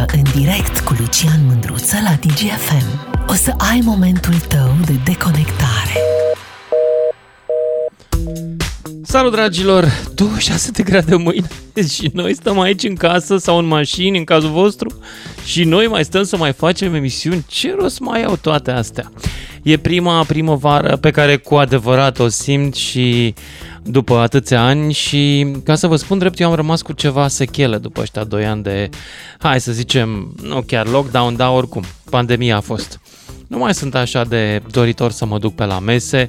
primăvară în direct cu Lucian Mândruță la DGFM. O să ai momentul tău de deconectare. Salut dragilor! 26 de grade mâine și noi stăm aici în casă sau în mașini, în cazul vostru, și noi mai stăm să mai facem emisiuni. Ce rost mai au toate astea? E prima primăvară pe care cu adevărat o simt și după atâția ani și ca să vă spun drept, eu am rămas cu ceva sechele după ăștia 2 ani de, hai să zicem, nu chiar lockdown, dar oricum, pandemia a fost. Nu mai sunt așa de doritor să mă duc pe la mese,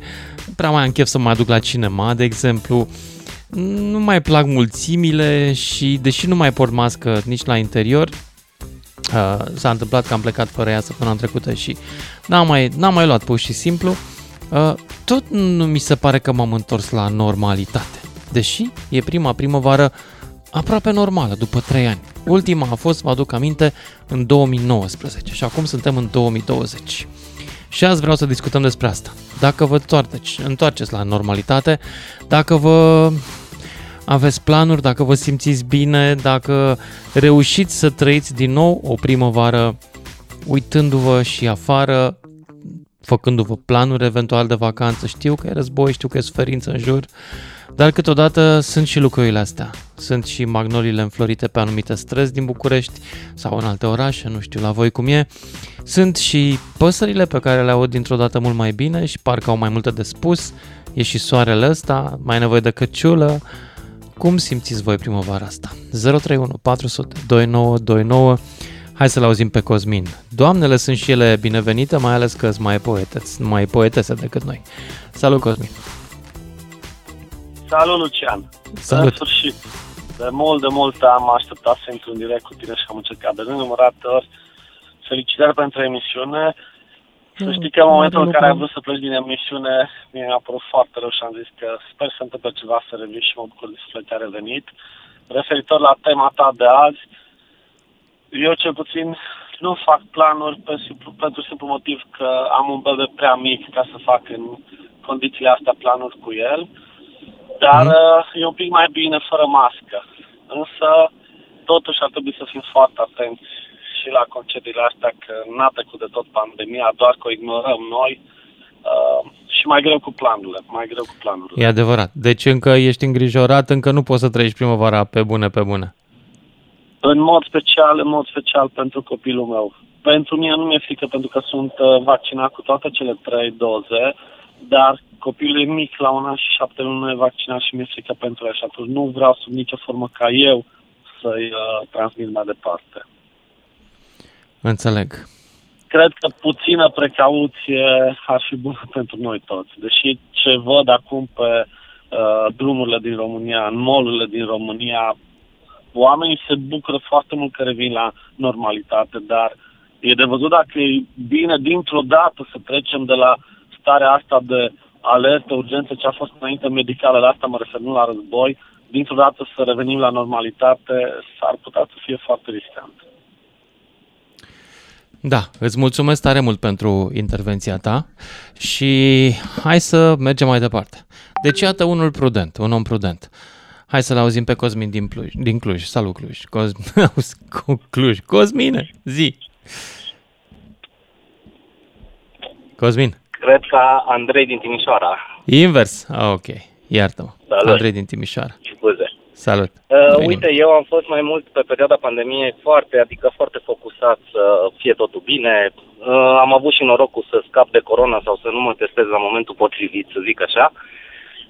prea mai am chef să mă duc la cinema, de exemplu, nu mai plac mulțimile și deși nu mai port mască nici la interior, uh, s-a întâmplat că am plecat fără ea săptămâna trecută și n-am mai, n-am mai luat pur și simplu, uh, tot nu mi se pare că m-am întors la normalitate. Deși e prima primăvară aproape normală, după 3 ani. Ultima a fost, vă aduc aminte, în 2019 și acum suntem în 2020. Și azi vreau să discutăm despre asta. Dacă vă întoarceți, întoarceți la normalitate, dacă vă aveți planuri, dacă vă simțiți bine, dacă reușiți să trăiți din nou o primăvară uitându-vă și afară, făcându-vă planuri eventual de vacanță. Știu că e război, știu că e suferință în jur, dar câteodată sunt și lucrurile astea. Sunt și magnolile înflorite pe anumite străzi din București sau în alte orașe, nu știu la voi cum e. Sunt și păsările pe care le aud dintr-o dată mult mai bine și parcă au mai multe de spus. E și soarele ăsta, mai nevoie de căciulă. Cum simțiți voi primăvara asta? 031 400 2929 Hai să-l auzim pe Cosmin. Doamnele sunt și ele binevenite, mai ales că sunt mai poete, mai poetese decât noi. Salut, Cosmin! Salut, Lucian! Salut! În sfârșit, de mult, de mult am așteptat să intru în direct cu tine și am încercat de nenumărate ori. Felicitări pentru emisiune. Să Mm, știi că în momentul în care ai vrut să pleci din emisiune, mi-a părut foarte rău și am zis că sper să întâmple ceva să revii și mă bucur de suflet că a revenit. Referitor la tema ta de azi, eu cel puțin nu fac planuri pe simplu, pentru simplu motiv că am un bebe prea mic ca să fac în condițiile astea planuri cu el. Dar mm. e un pic mai bine fără mască. Însă, totuși ar trebui să fim foarte atenți și la concediile astea, că n-a trecut de tot pandemia, doar că o ignorăm noi uh, și mai greu cu planurile, mai greu cu planurile. E adevărat. Deci încă ești îngrijorat, încă nu poți să trăiești primăvara pe bune, pe bune. În mod special, în mod special pentru copilul meu. Pentru mine nu mi-e frică pentru că sunt uh, vaccinat cu toate cele trei doze, dar copilul e mic la un an și șapte luni nu e vaccinat și mi-e frică pentru el și atunci nu vreau sub nicio formă ca eu să-i uh, transmit mai departe. Înțeleg. Cred că puțină precauție ar fi bună pentru noi toți. Deși ce văd acum pe uh, drumurile din România, în molurile din România, oamenii se bucură foarte mult că revin la normalitate, dar e de văzut dacă e bine dintr-o dată să trecem de la starea asta de alertă, urgență, ce a fost înainte medicală, la asta mă refer, nu la război, dintr-o dată să revenim la normalitate, s-ar putea să fie foarte riscant. Da, îți mulțumesc tare mult pentru intervenția ta și hai să mergem mai departe. Deci iată unul prudent, un om prudent. Hai să-l auzim pe Cosmin din, Pluj, din Cluj. Salut Cluj. Cosmin, auzi, cu Cluj. Cosmine, zi. Cosmin. Cred că Andrei din Timișoara. Invers. Ah, ok. Iartă-mă. Salut. Andrei din Timișoara. Scuze. Salut. Uh, Venim. uite, eu am fost mai mult pe perioada pandemiei foarte, adică foarte focusat să fie totul bine. Uh, am avut și norocul să scap de corona sau să nu mă testez la momentul potrivit, să zic așa.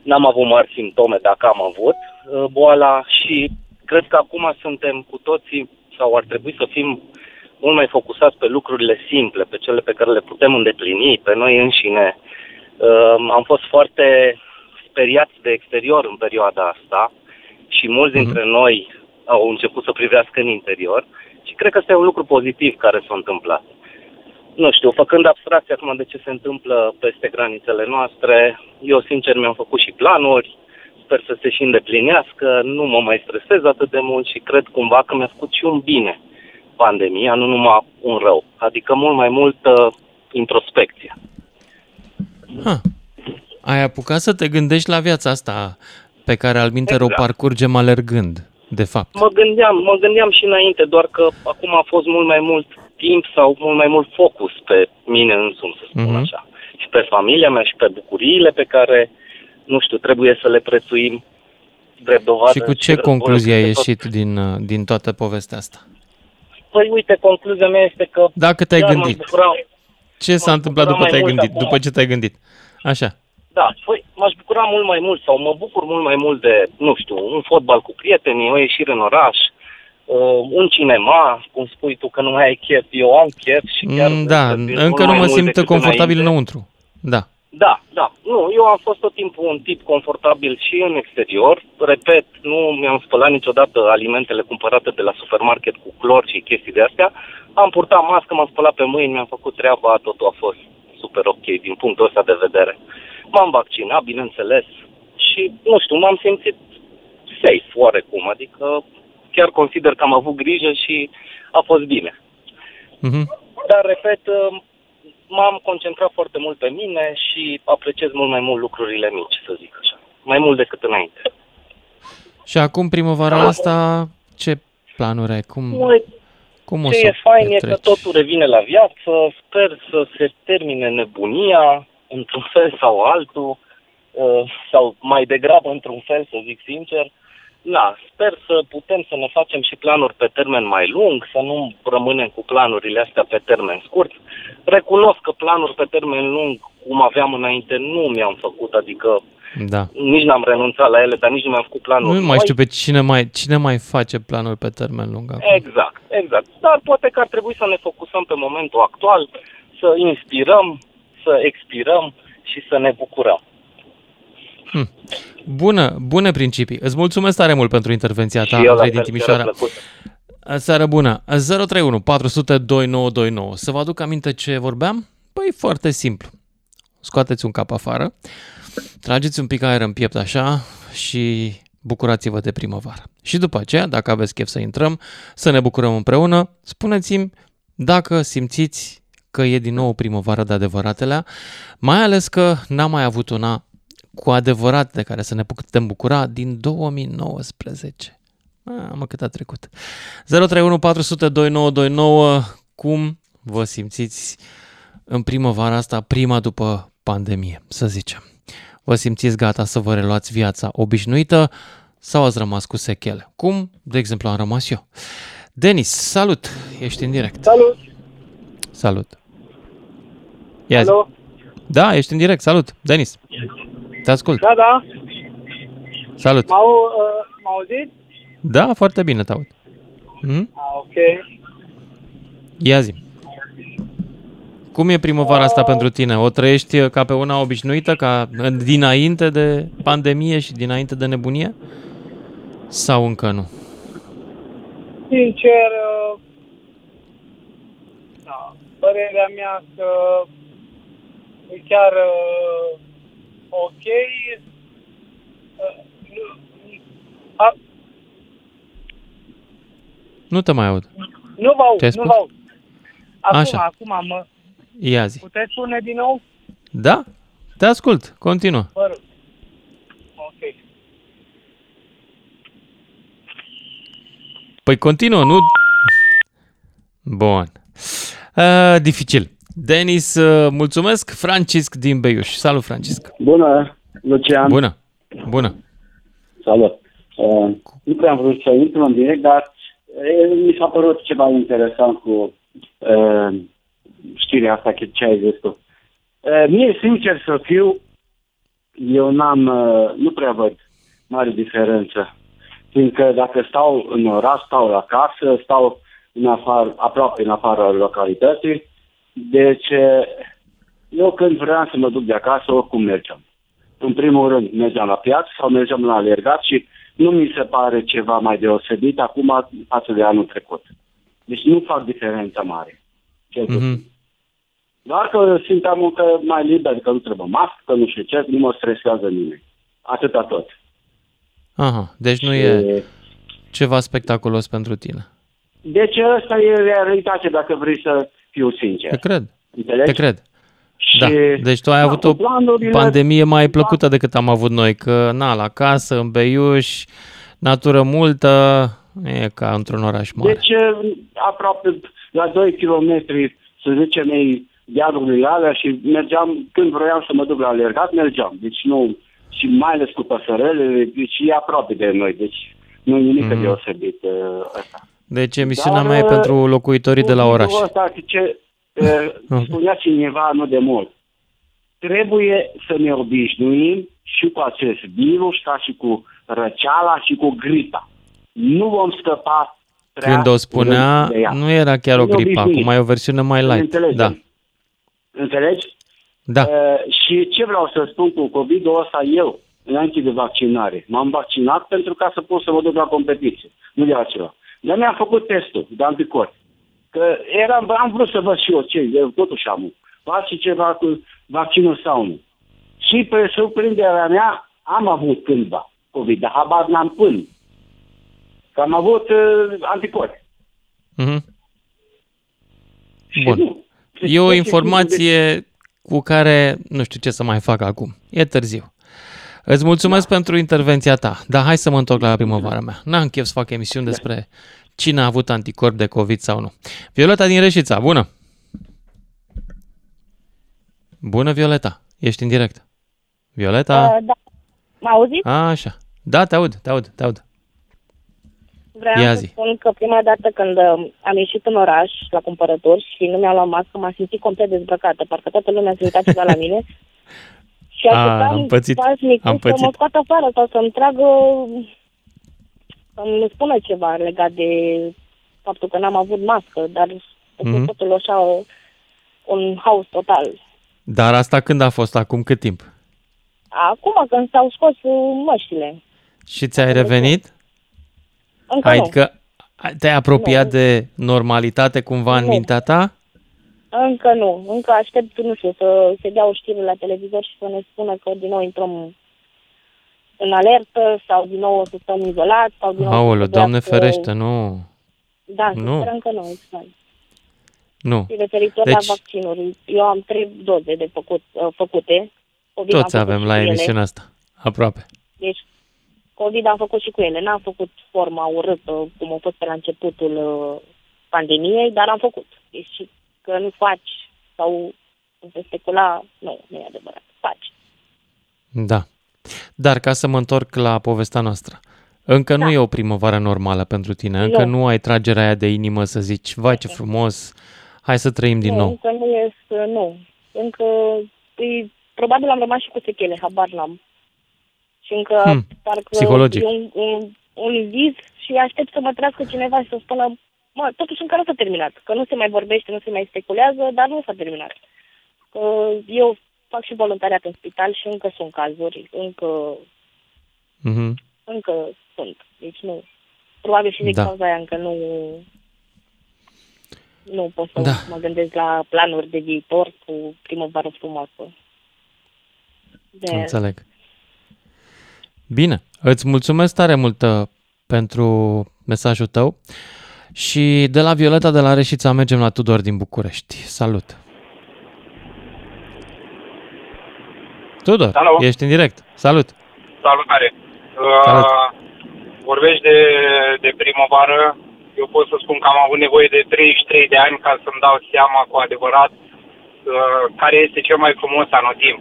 N-am avut mari simptome dacă am avut uh, boala și cred că acum suntem cu toții sau ar trebui să fim mult mai focusați pe lucrurile simple, pe cele pe care le putem îndeplini, pe noi înșine. Uh, am fost foarte speriați de exterior în perioada asta și mulți dintre noi au început să privească în interior și cred că ăsta e un lucru pozitiv care s-a întâmplat. Nu știu, făcând abstracție acum de ce se întâmplă peste granițele noastre, eu sincer mi-am făcut și planuri, sper să se și îndeplinească, nu mă mai stresez atât de mult și cred cumva că mi-a făcut și un bine pandemia, nu numai un rău, adică mult mai multă introspecție. Ha. Ai apucat să te gândești la viața asta pe care al minter o Exact. parcurgem alergând. de fapt. Mă gândeam, mă gândeam și înainte, doar că acum a fost mult mai mult timp sau mult mai mult focus pe mine însumi, să spun Mhm. așa. Și pe familia mea și pe bucuriile pe care, nu știu, trebuie să le prețuim drept dovadă. Și cu ce războiul concluzie ai peste tot. ieșit din, uh, din toată povestea asta? Păi uite, concluzia mea este că Dacă te-ai chiar m-aș gândit, bucura- ce s-a m-aș întâmplat bucura după mai te-ai mult gândit? acum. După ce te-ai gândit? Așa. Da, păi m-aș bucura mult mai mult sau mă bucur mult mai mult de, nu știu, un fotbal cu prietenii, o ieșire în oraș, uh, un cinema, cum spui tu că nu mai ai chef, eu am chef și chiar... Mm, Da, să fie încă mult nu mai mă mult simt decât confortabil înainte. înăuntru. Da. Da, da. Nu, eu am fost tot timpul un tip confortabil și în exterior. Repet, nu mi-am spălat niciodată alimentele cumpărate de la supermarket cu clor și chestii de astea. Am purtat mască, m-am spălat pe mâini, mi-am făcut treaba, totul a fost super ok din punctul ăsta de vedere. M-am vaccinat, bineînțeles, și, nu știu, m-am simțit safe oarecum, adică chiar consider că am avut grijă și a fost bine. Mhm. Dar, repet, m-am concentrat foarte mult pe mine și apreciez mult mai mult lucrurile mici, să zic așa. Mai mult decât înainte. Și acum primăvara Da. asta, ce planuri ai? Cum, Măi, cum o ce să e fain e că petreci? totul revine la viață, sper să se termine nebunia, într-un fel sau altul, uh, sau mai degrabă într-un fel, să zic sincer. Da, sper să putem să ne facem și planuri pe termen mai lung, să nu rămânem cu planurile astea pe termen scurt. Recunosc că planuri pe termen lung, cum aveam înainte, nu mi-am făcut, adică Da. nici n-am renunțat la ele, dar nici nu mi-am făcut planuri Nu mai noi. știu pe cine mai, cine mai face planuri pe termen lung acum. Exact, exact. Dar poate că ar trebui să ne focusăm pe momentul actual, să inspirăm, să expirăm și să ne bucurăm. Hm. Bună, bune principii. Îți mulțumesc tare mult pentru intervenția ta, și eu la Andrei din fel, Timișoara. chiar a plăcut. Seară bună. 031 400 2929. Să vă aduc aminte ce vorbeam? Păi foarte simplu. Scoateți un cap afară, trageți un pic aer în piept așa și bucurați-vă de primăvară. Și după aceea, dacă aveți chef să intrăm, să ne bucurăm împreună, spuneți-mi dacă simțiți că e din nou primăvară de adevăratelea, mai ales că n-am mai avut una cu adevărat de care să ne putem bucura din 2019. A, mă, cât a trecut. 031 400 2929, cum vă simțiți în primăvara asta, prima după pandemie, să zicem? Vă simțiți gata să vă reluați viața obișnuită sau ați rămas cu sechele? Cum, de exemplu, am rămas eu. Denis, salut! Ești în direct. Salut! Salut! Ia zi. Alo? Da, ești în direct. Salut, Denis. Te ascult. Da, da. Salut. M-au, uh, m-au auzit? Da, foarte bine te aud. Hmm? Ah, ok. Ia zi. Cum e primăvara asta pentru tine? O trăiești ca pe una obișnuită, ca dinainte de pandemie și dinainte de nebunie? Sau încă nu? Sincer, uh, da, părerea mea că e chiar uh, ok. Uh, nu- a, Nu te mai aud. nu vă aud, Ce ai nu spus? vă aud. Acum, Așa. acum, mă, Ia zi. puteți spune din nou? Da? Te ascult. Continuă. Vă rog. Ok. Păi continuă, nu... Bun. Uh, dificil. Denis, uh, mulțumesc. Francisc din Beiuș. Salut, Francisc. Bună, Lucian. Bună. Bună. Salut. Uh, nu prea am vrut să intru în direct, dar uh, mi s-a părut ceva interesant cu uh, știrea asta, că ce ai zis tu. Uh, mie, sincer să fiu, eu n-am, uh, nu prea văd mare diferență. Fiindcă dacă stau în oraș, stau la casă, stau în afară, aproape în afara localității, deci uh, eu când vreau să mă duc de acasă, oricum mergeam. În primul rând mergeam la piață sau mergeam la alergat și nu mi se pare ceva mai deosebit acum față de anul trecut. Deci nu fac diferența mare. Cel puțin. Mhm. Doar că simteam încă mai liber, că nu trebuie mască, că nu știu ce, nu mă stresează nimeni. Atâta tot. Aha, deci nu e ceva spectaculos pentru tine. Deci asta e realitatea dacă vrei să fiu sincer. Te cred. Înțelegi? Te cred. Și, Da. Deci tu ai da, avut cu o planurile- pandemie mai plăcută decât am avut noi, că na, la casă, în Beiuș, natură multă, e ca într-un oraș mare. Deci, uh, aproape la 2 km, să zicem, ei dealului alea și mergeam, când vroiam să mă duc la alergat, mergeam. Deci nu, și mai ales cu păsărele, deci e aproape de noi, deci nu e nimic Mhm. deosebit uh, ăsta. Deci emisiunea Dar, mea e uh, pentru locuitorii de la Lucrul oraș. Ăsta, ce uh, Ok. spunea cineva nu de mult. Trebuie să ne obișnuim și cu acest virus, ca și cu răceala și cu gripa. Nu vom scăpa prea Când o spunea, curând de ea. nu era chiar o Ne gripă, obișnuim. acum e o versiune mai Ne light. înțelegem. Da, Înțelegi? da. Uh, și ce vreau să spun cu COVID-ul ăsta eu, înainte de vaccinare, m-am vaccinat pentru ca să pot să mă duc la competiție, nu de altceva. Dar mi-am făcut testul de anticorpi. Că eram, am vrut să văd și eu ce, eu totuși am face ceva cu vaccinul sau nu. Și pe surprinderea mea am avut cândva COVID, dar habar n-am până. Că am avut uh, anticorpi. Mhm. Și Bun. nu. E o Deci, informație cu care nu știu ce să mai fac acum. E târziu. Îți mulțumesc da. pentru intervenția ta. Dar hai să mă întorc la primăvara mea. N-am chef să fac emisiuni Da. despre cine a avut anticorp de COVID sau nu. Violeta din Reșița, bună! Bună, Violeta. Ești în direct. Violeta? Uh, da. Mă auziți? A, așa. Da, te aud, te aud, te aud. Vreau Ia să zi. spun că prima dată când uh, am ieșit în oraș la cumpărături și nu mi-am luat mască, m-am simțit complet dezbrăcată. Parcă toată lumea se uita ceva la mine. Și A, așteptam am pățit, pasnic am să mă pățit. scoată afară sau să-mi tragă să-mi spună ceva legat de faptul că n-am avut mască, dar Mhm. mm-hmm. totul așa o, un haos total. Dar asta când a fost? Acum cât timp? Acum când s-au scos uh, măștile, Și ți-ai revenit? încă nu. Adică te-ai apropiat Nu. de normalitate cumva în Nu. mintea ta? Încă nu. Încă aștept, nu știu, să se dea o știre la televizor și să ne spună că din nou intrăm în alertă sau din nou o să stăm izolați sau din nou... Aoleu, să Doamne trebuiască- ferește, nu. Da, Nu. nu. sperăm că nu, exact. Nu. Și referitor Deci- la vaccinuri, eu am trei doze de făcut, uh, făcute. COVID am Toți făcut avem și la cu ele. emisiunea asta. Aproape. Deci, COVID am făcut și cu ele. N-am făcut forma urâtă, cum a fost pe la începutul uh, pandemiei, dar am făcut. Deci, că nu faci sau nu se specula, nu, nu e adevărat. Faci. Da. Dar ca să mă întorc la povestea noastră. Încă nu Da. e o primăvară normală pentru tine. Încă nu, Nu. ai tragerea aia de inimă să zici, vai ce frumos, hai să trăim din nu, nou. încă nu este, nu. Încă, e, probabil am rămas și cu sechele, habar n-am. Și încă, Hmm, parcă psihologic. e un, un, un vis și aștept să mă trească cineva și să spună, mă, totuși încă nu s-a terminat. Că nu se mai vorbește, nu se mai speculează, dar nu s-a terminat. Că eu fac și voluntariat în spital și încă sunt cazuri, încă, Mhm. încă sunt. Deci nu. Probabil și din Da. cauza aia încă nu nu pot să Da. mă gândesc la planuri de viitor cu primăvară frumoasă. De... Înțeleg. Bine, îți mulțumesc tare mult uh, pentru mesajul tău și de la Violeta de la Reșița mergem la Tudor din București. Salut! Tudor, Alo. ești în direct. Salut! Salutare! Salut. Uh, vorbești de, de primăvară. Eu pot să spun că am avut nevoie de 33 de ani ca să-mi dau seama cu adevărat uh, care este cel mai frumos anotimp.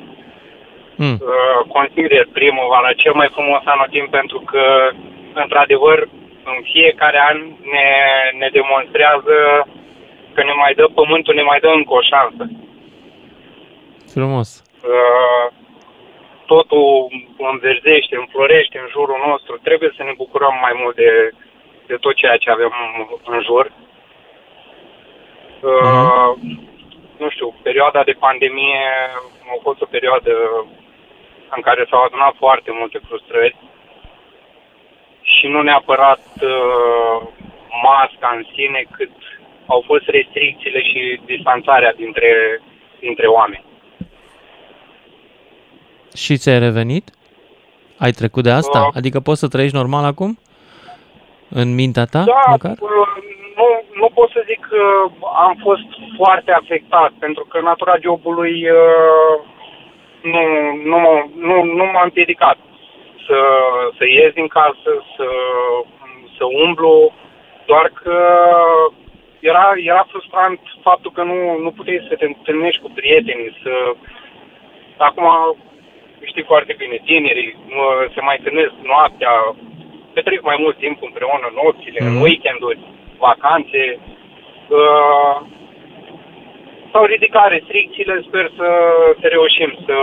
Mm. Uh, consider primăvara cel mai frumos anotimp pentru că, într-adevăr, în fiecare an ne, ne demonstrează că ne mai dă pământul, ne mai dă încă o șansă. Frumos. Uh, totul înverzește, înflorește în jurul nostru. Trebuie să ne bucurăm mai mult de, de tot ceea ce avem în jur. Uh, Nu știu, perioada de pandemie a fost o perioadă în care s-au adunat foarte multe frustrări și nu neapărat uh, masca în sine, cât au fost restricțiile și distanțarea dintre, dintre oameni. Și ți-ai revenit? Ai trecut de asta? Uh. Adică poți să trăiești normal acum? În mintea ta, Da, măcar? uh, nu, nu pot să zic că am fost foarte afectat, pentru că natura jobului uh, nu, nu, m-a- nu, nu m-a împiedicat să, să ies din casă, să, să umblu, doar că era, era frustrant faptul că nu, nu puteai să te întâlnești cu prietenii, să... Acum știi foarte bine, tinerii mă, se mai întâlnesc noaptea, petrec mai mult timp împreună, nopțile, mm. weekenduri, vacanțe. Uh, s-au ridicat restricțiile, sper să, să reușim să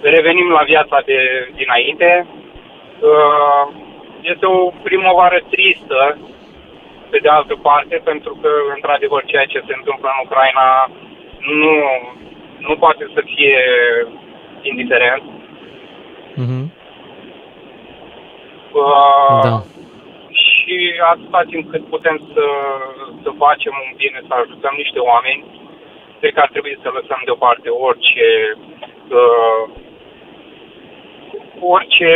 revenim la viața de dinainte. Uh, este o primăvară tristă, pe de altă parte, pentru că, într-adevăr, ceea ce se întâmplă în Ucraina nu, nu poate să fie indiferent. Mhm. Uh, Da. Și atâta timp cât putem să, să facem un bine, să ajutăm niște oameni, cred că ar trebui să lăsăm deoparte orice uh, orice,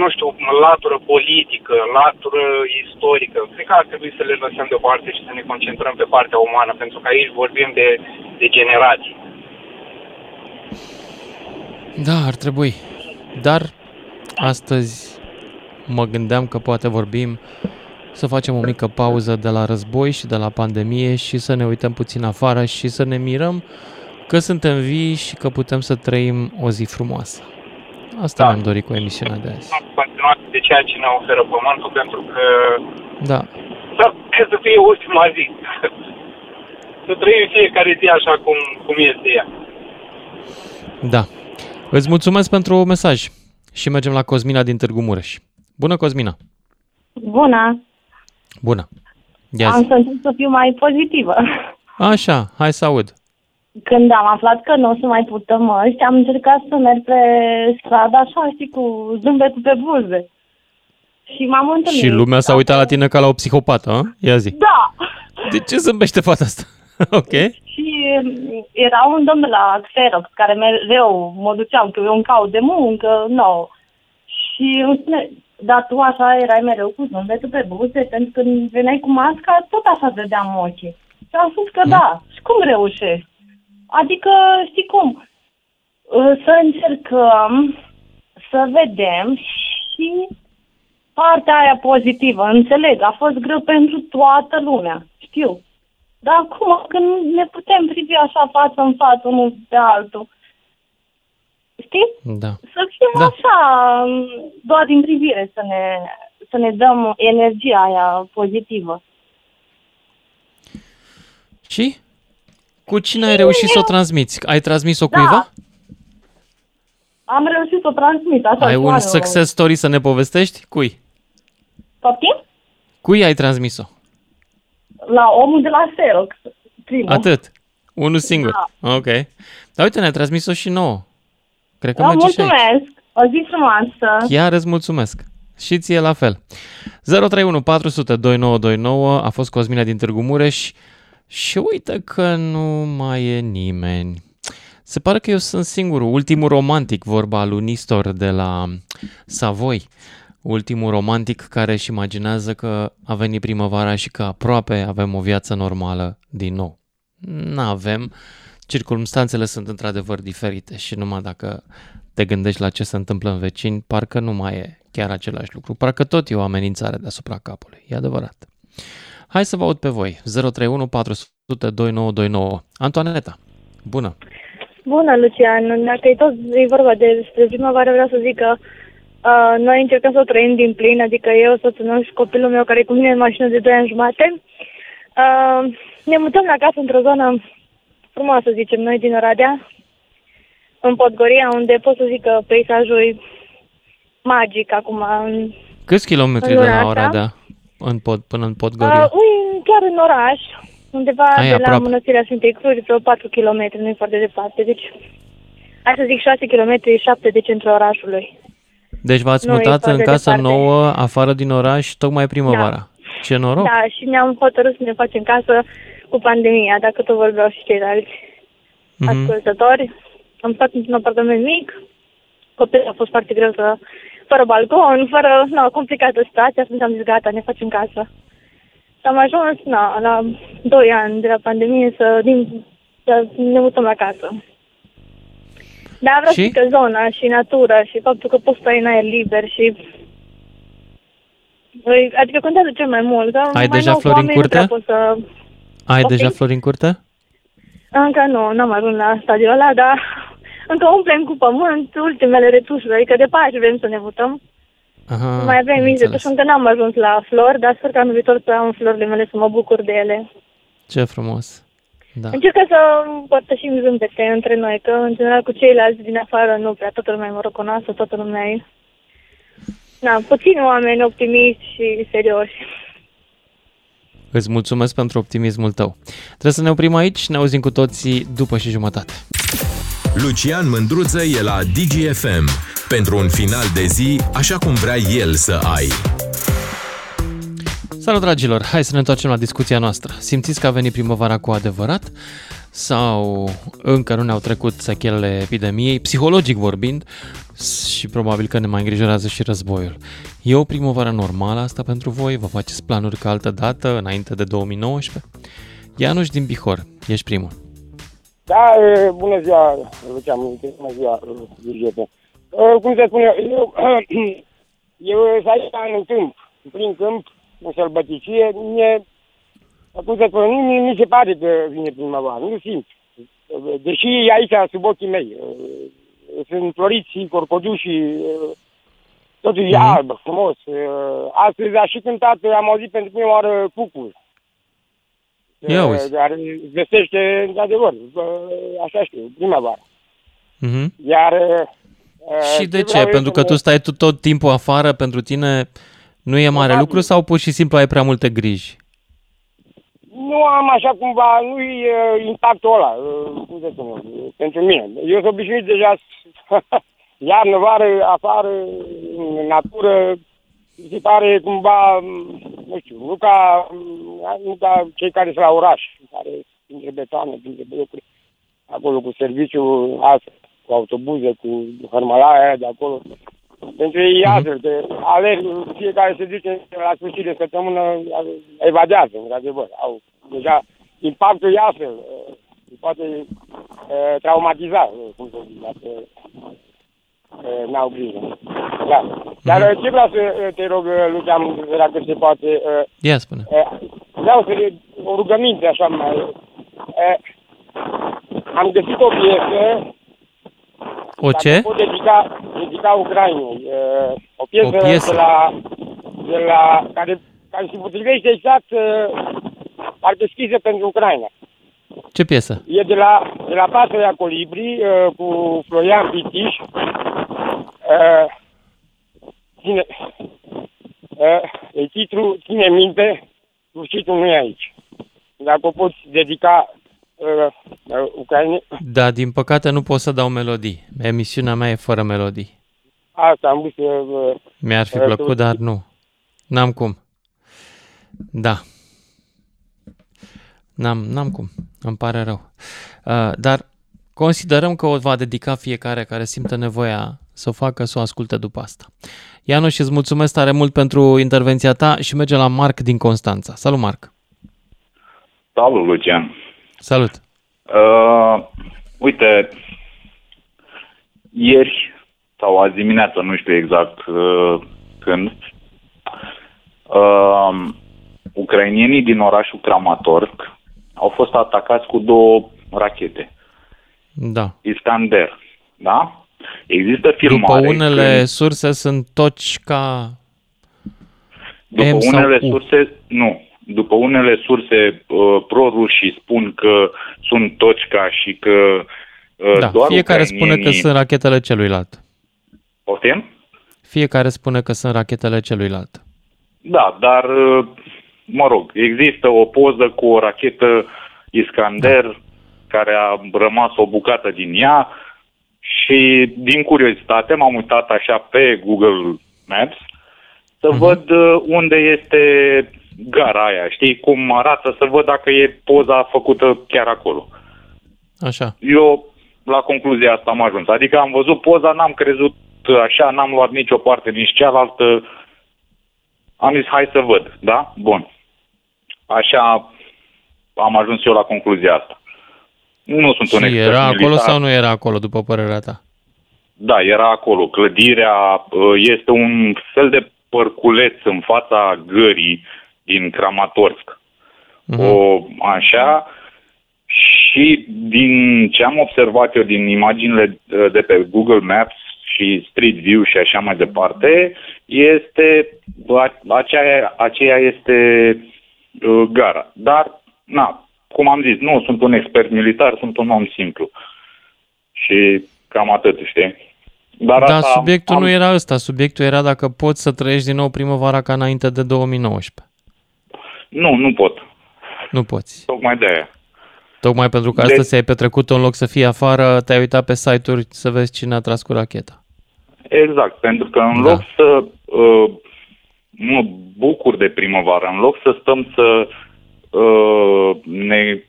nu știu, latură politică, latură istorică. Cred că ar trebui să le lăsăm deoparte și să ne concentrăm pe partea umană, pentru că aici vorbim de, de generații. Da, ar trebui. Dar astăzi mă gândeam că poate vorbim să facem o mică pauză de la război și de la pandemie și să ne uităm puțin afară și să ne mirăm că suntem vii și că putem să trăim o zi frumoasă. Asta Da. mi-am dorit cu emisiunea de azi. Continuat de ceea ce ne oferă pământul, pentru că Da, să, să fie ultima zi. să trăim fiecare zi așa cum, cum este ea. da. Îți mulțumesc pentru mesaj și mergem la Cosmina din Târgu Mureș. Bună, Cosmina! Bună! Bună! Ia Am zi. să încerc să fiu mai pozitivă. Așa, hai să aud. Când am aflat că nu o să mai purtăm măști, am încercat să merg pe stradă așa, știi, cu zâmbetul pe buze. Și m-am întâlnit. Și lumea s-a uitat la tine ca la o psihopată, a? Ia zi. Da! De ce zâmbește fata asta? ok. Și mm, era un domn de la Xerox care mereu mă duceam, că eu îmi caut de muncă, nu. Și îmi spune, dar tu așa erai mereu cu zâmbetul pe buze, pentru că când veneai cu masca, tot așa dădeam ochii. Și am spus că da. Și cum reușești? Adică, știi cum, uh, să încercăm să vedem și partea aia pozitivă. Înțeleg, a fost greu pentru toată lumea, știu. Dar acum, când ne putem privi așa față în față unul pe altul, știi? Da. Să fim Da. așa, doar din privire, să ne, să ne dăm energia aia pozitivă. Și? Cu cine ai reușit să o transmiți? Ai transmis-o Da. cuiva? Am reușit să o transmit, așa. Ai cu un oameni. success story să ne povestești? Cui? Poftim? Cui ai transmis-o? La omul de la Xerox, primul. Atât. Unul singur. Da. Ok. Dar uite, ne-ai transmis-o și nouă. Cred că Da, merge și aici. mulțumesc. O zi frumoasă. Chiar îți mulțumesc. Și ție la fel. 031 400 2929 a fost Cosmina din Târgu Mureș și uite că nu mai e nimeni. Se pare că eu sunt singurul, ultimul romantic, vorba lui Nistor de la Savoi. Ultimul romantic care își imaginează că a venit primăvara și că aproape avem o viață normală din nou. N-avem. Circumstanțele sunt într-adevăr diferite și numai dacă te gândești la ce se întâmplă în vecini, parcă nu mai e chiar același lucru. Parcă tot e o amenințare deasupra capului. E adevărat. Hai să vă aud pe voi. 031 400 2929. Antoaneta, bună! Bună, Lucian. Dacă e tot e vorba de despre primăvară, vreau să zic că uh, noi încercăm să o trăim din plin, adică eu, soțul meu și copilul meu care e cu mine în mașină de 2 ani jumate. Uh, ne mutăm la casă într-o zonă frumoasă, zicem noi, din Oradea, în Podgoria, unde pot să zic că peisajul e magic acum. În, Câți kilometri În de luna la asta? Oradea în pod, până în uh, Podgoria? ui, chiar în oraș, undeva Ai, de la aproape. Mănăstirea Sfintei Cruz, vreo 4 km, nu e foarte departe. Deci, hai să zic 6 km, 7 de centrul orașului. Deci v-ați nu e mutat în foarte casă departe. nouă, afară din oraș, tocmai primăvara. Ce noroc! Da, și ne-am hotărât să ne facem casă cu pandemia, dacă tot vorbeau și ceilalți Mhm. ascultători. Am stat într-un apartament mic, copilul a fost foarte greu să, fără balcon, fără, nu, complicată situația, atunci am zis gata, ne facem casă. Și am ajuns, na, la 2 ani de la pandemie să, din, să ne mutăm la casă. Dar vreau Și? să zic că zona și natura și faptul că poți stai în aer liber și... Îi- Adică contează cel mai mult. Că Ai mai deja nou cu flori în oamenii nu prea curte? Pot să... Ai Ok. deja flori în curte? Încă nu, n-am ajuns la stadiul ăla, dar încă umplem cu pământ ultimele retușuri, adică de pași vrem să ne mutăm. Aha, mai avem mici înțeles. retușuri, încă n-am ajuns la flori, dar sper că anul viitor să am florile mele să mă bucur de ele. Ce frumos. Da. Încercăm să împărtășim zâmbete între noi, că în general cu ceilalți din afară nu prea toată lumea e moroconoasă, toată lumea e... Na, puțini oameni optimiști și serioși. Îți mulțumesc pentru optimismul tău. Trebuie să ne oprim aici, ne auzim cu toții după și jumătate. Lucian Mândruță e la DGFM pentru un final de zi așa cum vrea el să ai. Salut dragilor, hai să ne întoarcem la discuția noastră. Simțiți că a venit primăvara cu adevărat? Sau încă nu ne-au trecut sechelele epidemiei, psihologic vorbind, și probabil că ne mai îngrijorează și războiul. E o primăvară normală asta pentru voi? Vă faceți planuri ca altă dată, înainte de 2019? Ianuș din Bihor, ești primul. Da, e, bună ziua, Lucian, bună ziua, Virgete. Cum se spune, eu, eu sunt aici în câmp, în plin câmp, în sălbăticie, mie, cum se spune, nu mi, mi se pare că vine primăvară, nu simt. Deși e aici, sub ochii mei, sunt floriți corcodușii, totul e alb, frumos. Astăzi a și cântat, am auzit pentru prima oară cucul. Ia uzi. Care vestește, într-adevăr, așa știu, primăvară. Mhm. Iar... Și de ce? Pentru că tu stai tu tot timpul afară, pentru tine nu e mare lucru sau pur și simplu ai prea multe griji? Nu am așa cumva, nu e uh, impactul ăla, uh, cum să spun, eu, pentru mine. Eu sunt obișnuit deja iarnă, vară, afară, în natură, mi se pare cumva, nu știu, nu ca, nu ca cei care sunt la oraș, care printre betoane, printre blocuri, acolo cu serviciu, asta, cu autobuze, cu hărmălaia aia de acolo. Pentru ei e altfel, de alerg, fiecare se duce la sfârșit de săptămână, evadează, într-adevăr. Au deja impactul e altfel, uh, îi poate uh, traumatiza, uh, cum să zic, dacă uh, n-au grijă. Da. Dar uh, ce vreau să uh, te rog, uh, Lucian, dacă se poate, uh, Ia spune. uh, vreau să le, o rugăminte așa mai... Uh, am găsit o piesă O ce? dacă pot dedica, dedica Ucrainei. Uh, o piesă, O piesă. De la, de la, care, care se potrivește exact, uh, parcă scrisă pentru Ucraina. Ce piesă? E de la, de la Pasărea Colibri uh, cu Florian Pitiș. Uh, ține, uh, e titlu, ține minte, sfârșitul nu e aici. Dacă o poți dedica uh, uh, Ucrainei, Da, din păcate nu pot să dau melodii. Emisiunea mea e fără melodii. asta am vrut să... Uh, Mi-ar fi Uh, plăcut, tu- dar nu. N-am cum. Da. N-am, n-am cum. Îmi pare rău. Uh, dar considerăm că o va dedica fiecare care simte nevoia să o facă, să o asculte după asta. Ianuș, îți mulțumesc tare mult pentru intervenția ta și merge la Marc din Constanța. Salut, Marc! Salut, Lucian. Salut! Uh, uite, ieri sau azi dimineață, nu știu exact uh, când, uh, ucrainienii din orașul Kramatorsk au fost atacați cu două rachete. Da. Iskander, da? Există După filmare. unele când- surse sunt toci ca După M sau unele U. surse, nu. După unele surse uh, pro-rușii spun că sunt toșca și că uh, Da, doar fiecare spune că ucrainienii- sunt rachetele celuilalt. Poftim? Fiecare spune că sunt rachetele celuilalt. Da, dar, uh, mă rog, există o poză cu o rachetă Iskander care a rămas o bucată din ea și, din curiozitate, m-am uitat așa pe Google Maps să văd uh, unde este gara aia, știi, cum arată, să văd dacă e poza făcută chiar acolo. Așa. Eu la concluzia asta am ajuns. Adică am văzut poza, n-am crezut așa, n-am luat nicio parte nici cealaltă. Am zis, hai să văd, da? Bun. Așa am ajuns eu la concluzia asta. Nu sunt un Și expert era militar. acolo sau nu era acolo, după părerea ta? da, era acolo. Clădirea uh, este un fel de părculeț în fața gării din Kramatorsk. O, așa, și din ce am observat eu din imaginile uh, de pe Google Maps și Street View și așa mai departe, este, a- aceea, aceea este uh, gara. Dar, na, cum am zis, nu sunt un expert militar, sunt un om simplu. Și cam atât, știi? Dar Dar asta subiectul am, nu era ăsta, subiectul era dacă poți să trăiești din nou primăvara ca înainte de 2019. Nu, nu pot. Nu poți. Tocmai de aia. Tocmai pentru că De- astăzi ți-ai petrecut în loc să fii afară, te-ai uitat pe site-uri să vezi cine a tras cu racheta. Exact, pentru că în Da. loc să uh, mă bucur de primăvară, în loc să stăm să uh, ne...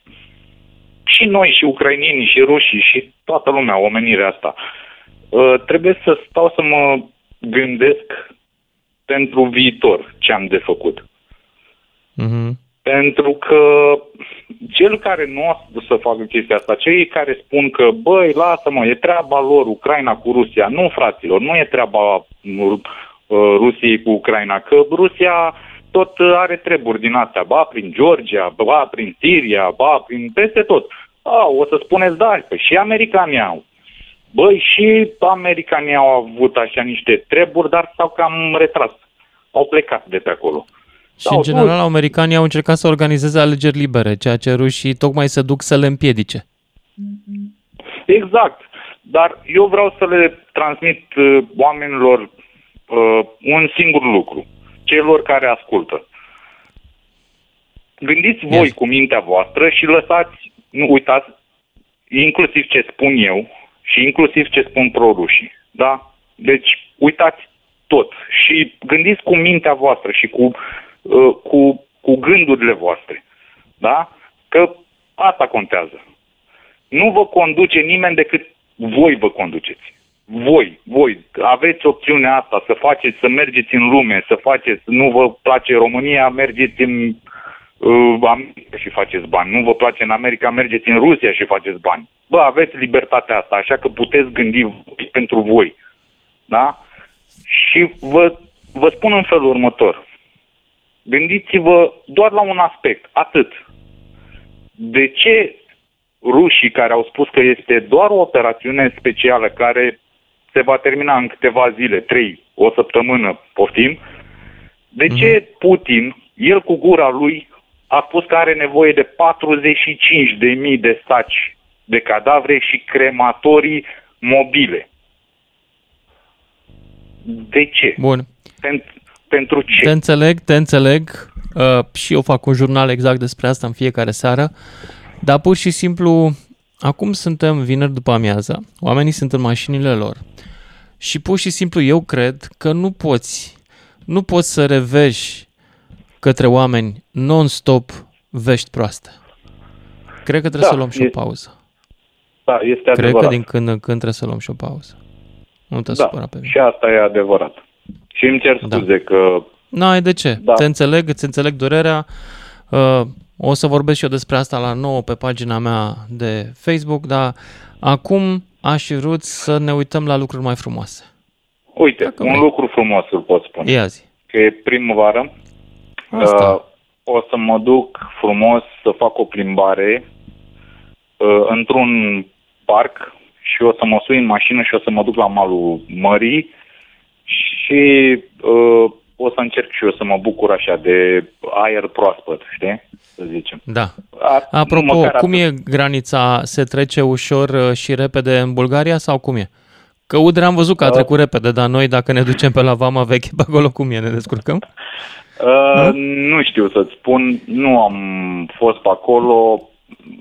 și noi, și ucrainienii, și rușii, și toată lumea, omenirea asta, uh, trebuie să stau să mă gândesc pentru viitor ce am de făcut. Mhm. Pentru că cel care nu a să facă chestia asta, cei care spun că, băi, lasă-mă, e treaba lor, Ucraina cu Rusia. Nu, fraților, nu e treaba uh, Rusiei cu Ucraina, că Rusia tot are treburi din astea, ba prin Georgia, ba prin Siria, ba prin peste tot. A, o să spuneți, da, că și americanii au. Băi, și americanii au avut așa niște treburi, dar s-au cam retras. Au plecat de pe acolo. Și în general americanii au încercat să organizeze alegeri libere, ceea ce rușii tocmai se duc să le împiedice. Exact. Dar eu vreau să le transmit uh, oamenilor uh, un singur lucru, celor care ascultă. Gândiți voi cu mintea voastră și lăsați, nu uitați, inclusiv ce spun eu și inclusiv ce spun prorușii. Da? Deci uitați tot și gândiți cu mintea voastră și cu, uh, cu, cu gândurile voastre. Da? Că asta contează. Nu vă conduce nimeni decât voi vă conduceți. Voi, voi, aveți opțiunea asta să faceți, să mergeți în lume, să faceți, nu vă place România, mergeți în uh, America și faceți bani. Nu vă place în America, mergeți în Rusia și faceți bani. Bă, aveți libertatea asta, așa că puteți gândi voi pentru voi. Da? Și vă, vă spun în felul următor. Gândiți-vă doar la un aspect, atât. De ce rușii care au spus că este doar o operațiune specială care se va termina în câteva zile, trei, o săptămână, poftim, de ce Putin, el cu gura lui, a spus că are nevoie de 45.000 de mii de saci de cadavre și crematorii mobile? De ce? Bun. Pentru, pentru ce? Te înțeleg, te înțeleg. Uh, și eu fac un jurnal exact despre asta în fiecare seară. Dar pur și simplu, acum suntem vineri după amiază, oamenii sunt în mașinile lor și pur și simplu eu cred că nu poți, nu poți să reveși către oameni non-stop vești proaste. Cred că trebuie Da, să luăm și o e- pauză. Da, este Cred adevărat. că din când în când trebuie să luăm și o pauză. Nu te da, supăra pe mine. și asta e adevărat. Și îmi cer scuze că N-ai de ce. Da. Te înțeleg, îți înțeleg durerea. Uh, o să vorbesc și eu despre asta la 9 pe pagina mea de Facebook, dar acum aș fi vrut să ne uităm la lucruri mai frumoase. Uite, un lucru frumos îl pot spune. Ia zi. Că e primăvară. Asta. Uh, o să mă duc frumos să fac o plimbare uh, într-un parc și o să mă sui în mașină și o să mă duc la malul mării și uh, o să încerc și eu să mă bucur așa de aer proaspăt, știi? Să zicem. Da. A- Apropo, măcar cum atât. e granița? Se trece ușor uh, și repede în Bulgaria sau cum e? Că Udrea am văzut că a Da. trecut repede, dar noi dacă ne ducem pe la Vama veche pe acolo, cum e? Ne descurcăm? Uh, nu știu să-ți spun, nu am fost pe acolo,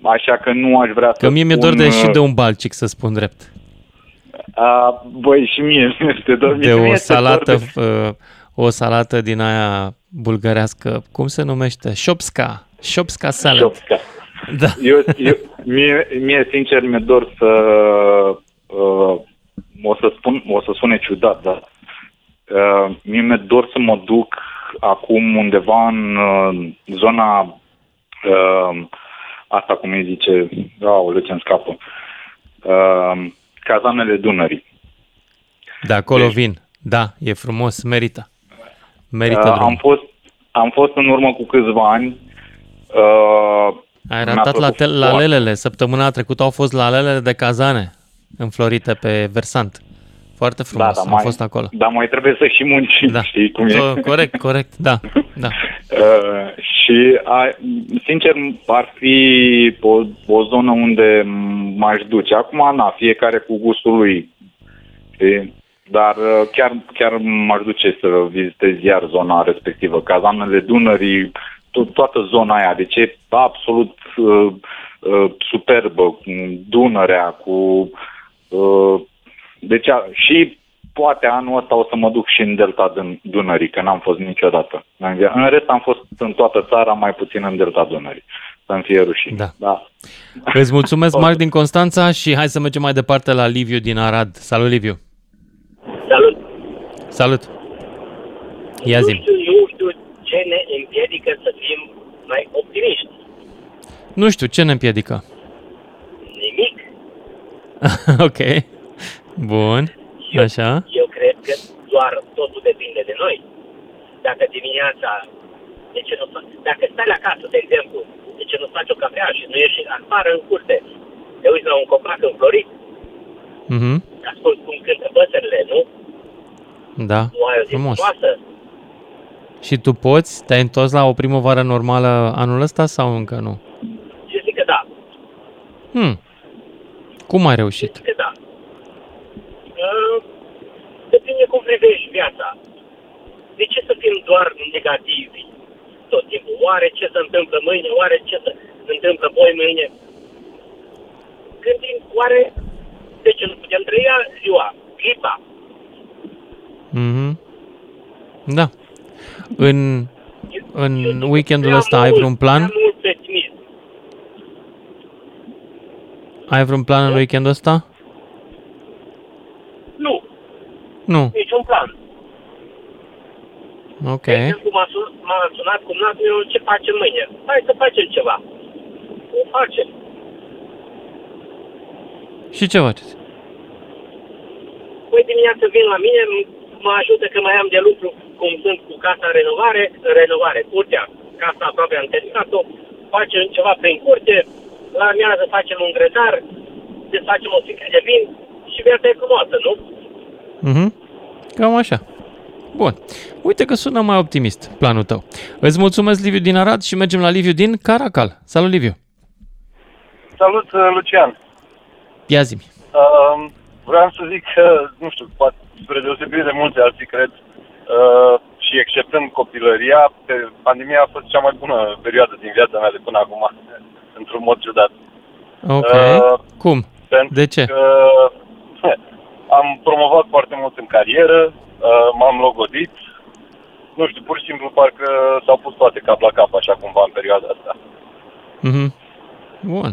așa că nu aș vrea să Că mie mi-e dor spun, de și uh, de un balcic, să spun drept. A, băi, și mie mi este dor. De mie o mi-este salată, dor de- uh, o salată din aia bulgărească, cum se numește? Șopska. Șopska salad. Șopska. Da. Eu, eu, mie, mie, sincer, mi-e dor să... Uh, o să spun, o să sune ciudat, dar uh, mie mi-e dor să mă duc acum undeva în uh, zona uh, asta, cum îi zice, aoleu, ce-mi scapă, uh, cazanele Dunării. De acolo vin. Da, e frumos, merită. Merită Uh, drumul. am, fost, am fost în urmă cu câțiva ani. Uh, Ai mi-a ratat la, plăcut tel- la foarte- lelele. Săptămâna trecută au fost la lelele de cazane, înflorite pe versant. Foarte frumos, da, am mai, fost acolo. Dar mai trebuie să și muncim, Da. știi cum e? To- Corect, corect, da. da. Uh, și, a, sincer, ar fi o, o zonă unde m-aș duce. Acum, na, fiecare cu gustul lui. Știi? Dar uh, chiar, chiar m-aș duce să vizitez iar zona respectivă. Cazanele Dunării, to- toată zona aia. Deci e absolut uh, uh, superbă. cu Dunărea, cu... Uh, deci, a, și poate anul ăsta o să mă duc și în Delta Dun- Dunării, că n-am fost niciodată. În via- În rest am fost în toată țara, mai puțin în Delta Dunării. Să-mi fie rușine. Da. da. Îți mulțumesc, Marc din Constanța și hai să mergem mai departe la Liviu din Arad. Salut, Liviu! Salut! Salut! Ia nu zi știu, nu știu ce ne împiedică să fim mai optimiști. Nu știu, ce ne împiedică? Nimic. ok. Bun. Așa. Eu cred că doar totul depinde de noi. Dacă dimineața, de ce nu faci? Dacă stai la casă, de exemplu, de ce nu faci o cafea și nu ieși afară în curte? Te uiți la un copac înflorit, Mhm. asculti cum cântă păsările, nu? Da. Nu ai o zi Frumos. frumoasă? Și tu poți? Te-ai întors la o primăvară normală anul ăsta sau încă nu? Și zic că da, Hmm. Cum ai reușit? zic că da. Uh, depinde cum privești viața. De ce să fim doar negativi tot timpul? Oare ce se întâmplă mâine? Oare ce se întâmplă voi mâine? Gândim, oare de ce nu putem trăia ziua, clipa? Mhm. Da. În, în weekendul ăsta ai vreun plan? Prea mult pesimism. Ai vreun plan în weekendul ăsta? Nu, Nu. niciun plan. Ok. De exemplu, m-a, sun- m-a sunat cu meu ce facem mâine. Hai să facem ceva. O facem. Și ce faceți? Păi dimineața vin la mine, m- mă ajută că mai am de lucru, cum sunt cu casa în renovare, în renovare, curtea, casa aproape am terminat-o, facem ceva prin curte, la amiază facem un grătar, desfacem o sticlă de vin și viața e frumoasă, nu? Mhm. Cam așa. Bun. Uite că sună mai optimist planul tău. Îți mulțumesc, Liviu din Arad și mergem la Liviu din Caracal. Salut, Liviu. Salut, uh, Lucian. Ia zi Uh, vreau să zic că, nu știu, poate spre deosebire de mulți alții, cred, uh, și exceptând copilăria, pe, pandemia a fost cea mai bună perioadă din viața mea de până acum, într-un mod ciudat. Ok. Uh, Cum? Pentru De ce? că am promovat foarte mult în carieră, uh, m-am logodit, nu știu, pur și simplu parcă s-au pus toate cap la cap așa cumva în perioada asta. Mhm. Bun.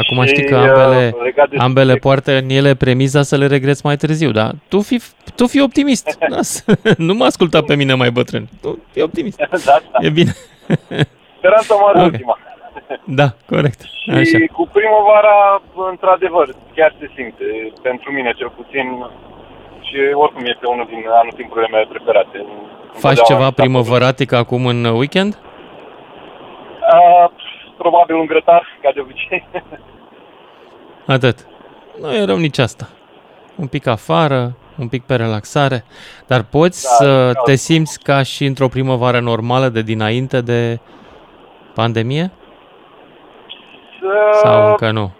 Acum Și, știi că uh, ambele, legat de ambele poartă în ele premiza să le regreți mai târziu, dar tu fi, tu fi optimist. Las. nu mă asculta pe mine mai bătrân. Tu fii optimist. da, da. E bine. Speranța mare Ok. ultima. Da, corect. Și Așa. cu primăvara, într-adevăr, chiar se simte, pentru mine cel puțin, și oricum este unul din anotimpurile mele preferate. Faci ceva primăvăratic acum în weekend? Uh, probabil un grătar, ca de obicei. Atât. Nu e rău nici asta. Un pic afară, un pic pe relaxare, dar poți Da, să da. te simți ca și într-o primăvară normală de dinainte de pandemie? Sau încă nu?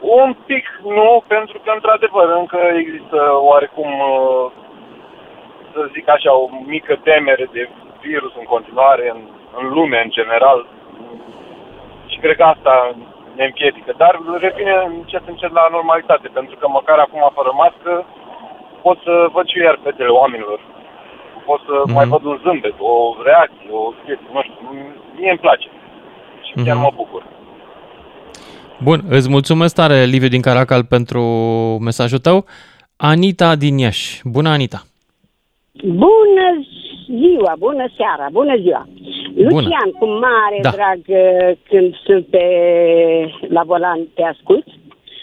Un pic nu, pentru că, într-adevăr, încă există oarecum, uh, să zic așa, o mică temere de virus în continuare, în, în lume în general. Și cred că asta ne împiedică. Dar revine încet, încet la normalitate, pentru că măcar acum, fără mască, pot să văd și eu iar fetele oamenilor. Pot să Mhm. mai văd un zâmbet, o reacție, o chestie, nu știu, mie îmi place. Și chiar Mhm. mă bucur. Bun, îți mulțumesc tare, Liviu din Caracal, pentru mesajul tău. Anita din Iași. Bună, Anita! Bună ziua, bună seara, bună ziua. Bună. Lucian, cu mare Da. drag uh, când sunt pe, la volan te ascult.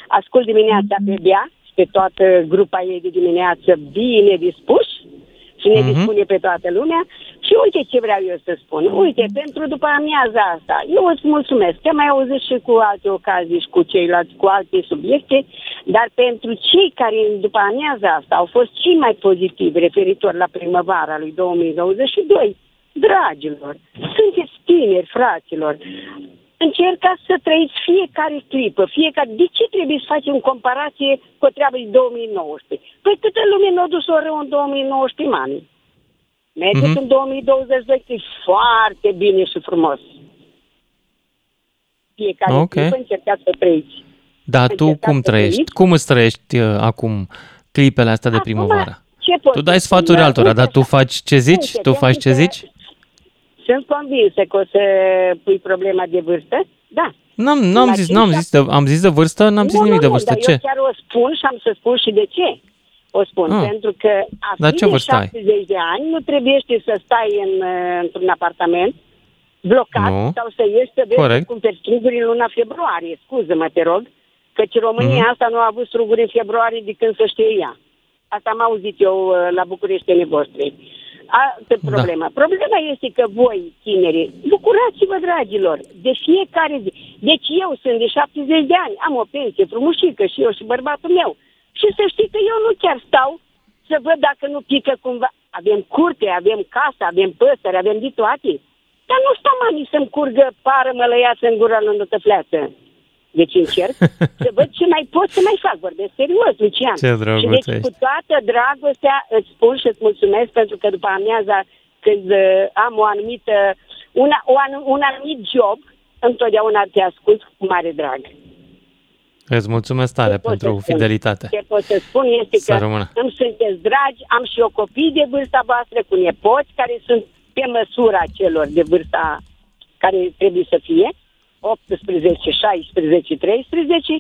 Ascult dimineața pe Bea, pe toată grupa ei de dimineață bine dispus și ne Mhm. dispune pe toată lumea. Și uite ce vreau eu să spun. Uite, pentru după amiaza asta, eu îți mulțumesc. Te mai auzit și cu alte ocazii și cu ceilalți, cu alte subiecte, dar pentru cei care după amiaza asta au fost cei mai pozitivi referitor la primăvara lui 2022, dragilor, sunteți tineri, fraților, încercați să trăiți fiecare clipă, fiecare... De ce trebuie să facem comparație cu o treabă din 2019? Păi câtă lume n-a dus o rău în 2019, mami. Mergeți Mhm. în 2022, e foarte bine și frumos. Fiecare Ok. clipă încercați să trăiți. Dar tu Încercați cum să trăiești? trăiți. Cum îți trăiești uh, acum clipele astea de primăvară? Ce pot Tu să dai spun? sfaturi Dar altora, uite dar tu așa. faci ce zici? Uite, Tu faci ce pentru că zici? Sunt convinsă că o să pui problema de vârstă. Da. N-am, n-am La zis, cinci, n-am zis de, am zis de vârstă, n-am zis nu, nimic nu, de nu, vârstă. dar Ce? eu chiar o spun și am să spun și de ce. O spun, Ah. pentru că a Dar fi ce de vârstă ai? 70 de ani nu trebuie să stai în, uh, într-un apartament blocat Nu. sau să ieși să vezi Corect. să cumperi struguri în luna februarie. Scuză-mă, te rog, căci România Mhm. asta nu a avut struguri în februarie de când să știe ea. Asta am auzit eu uh, la Bucureștenii voștri. Altă Da. problemă. Problema este că voi, tinerii, bucurați-vă, dragilor, de fiecare zi. Deci eu sunt de 70 de ani, am o pensie frumușică și eu și bărbatul meu. Și să știi că eu nu chiar stau să văd dacă nu pică cumva. Avem curte, avem casă, avem păsări, avem de toate. Dar nu stau mami să-mi curgă pară mălăiață în gura lui tăfleață. Deci încerc să văd ce mai pot să mai fac. Vorbesc serios, Lucian. Ce și drăguț deci ești. cu toată dragostea îți spun și îți mulțumesc pentru că după amiaza când uh, am o anumită, una, o, anu- un anumit job, întotdeauna te ascult cu mare drag. Îți mulțumesc tare Ce pot pentru să spun? fidelitate. Ce pot să spun este Să că rămână. îmi sunteți dragi, am și eu copii de vârsta voastră, cu nepoți care sunt pe măsura celor de vârsta care trebuie să fie, 18, 16, 13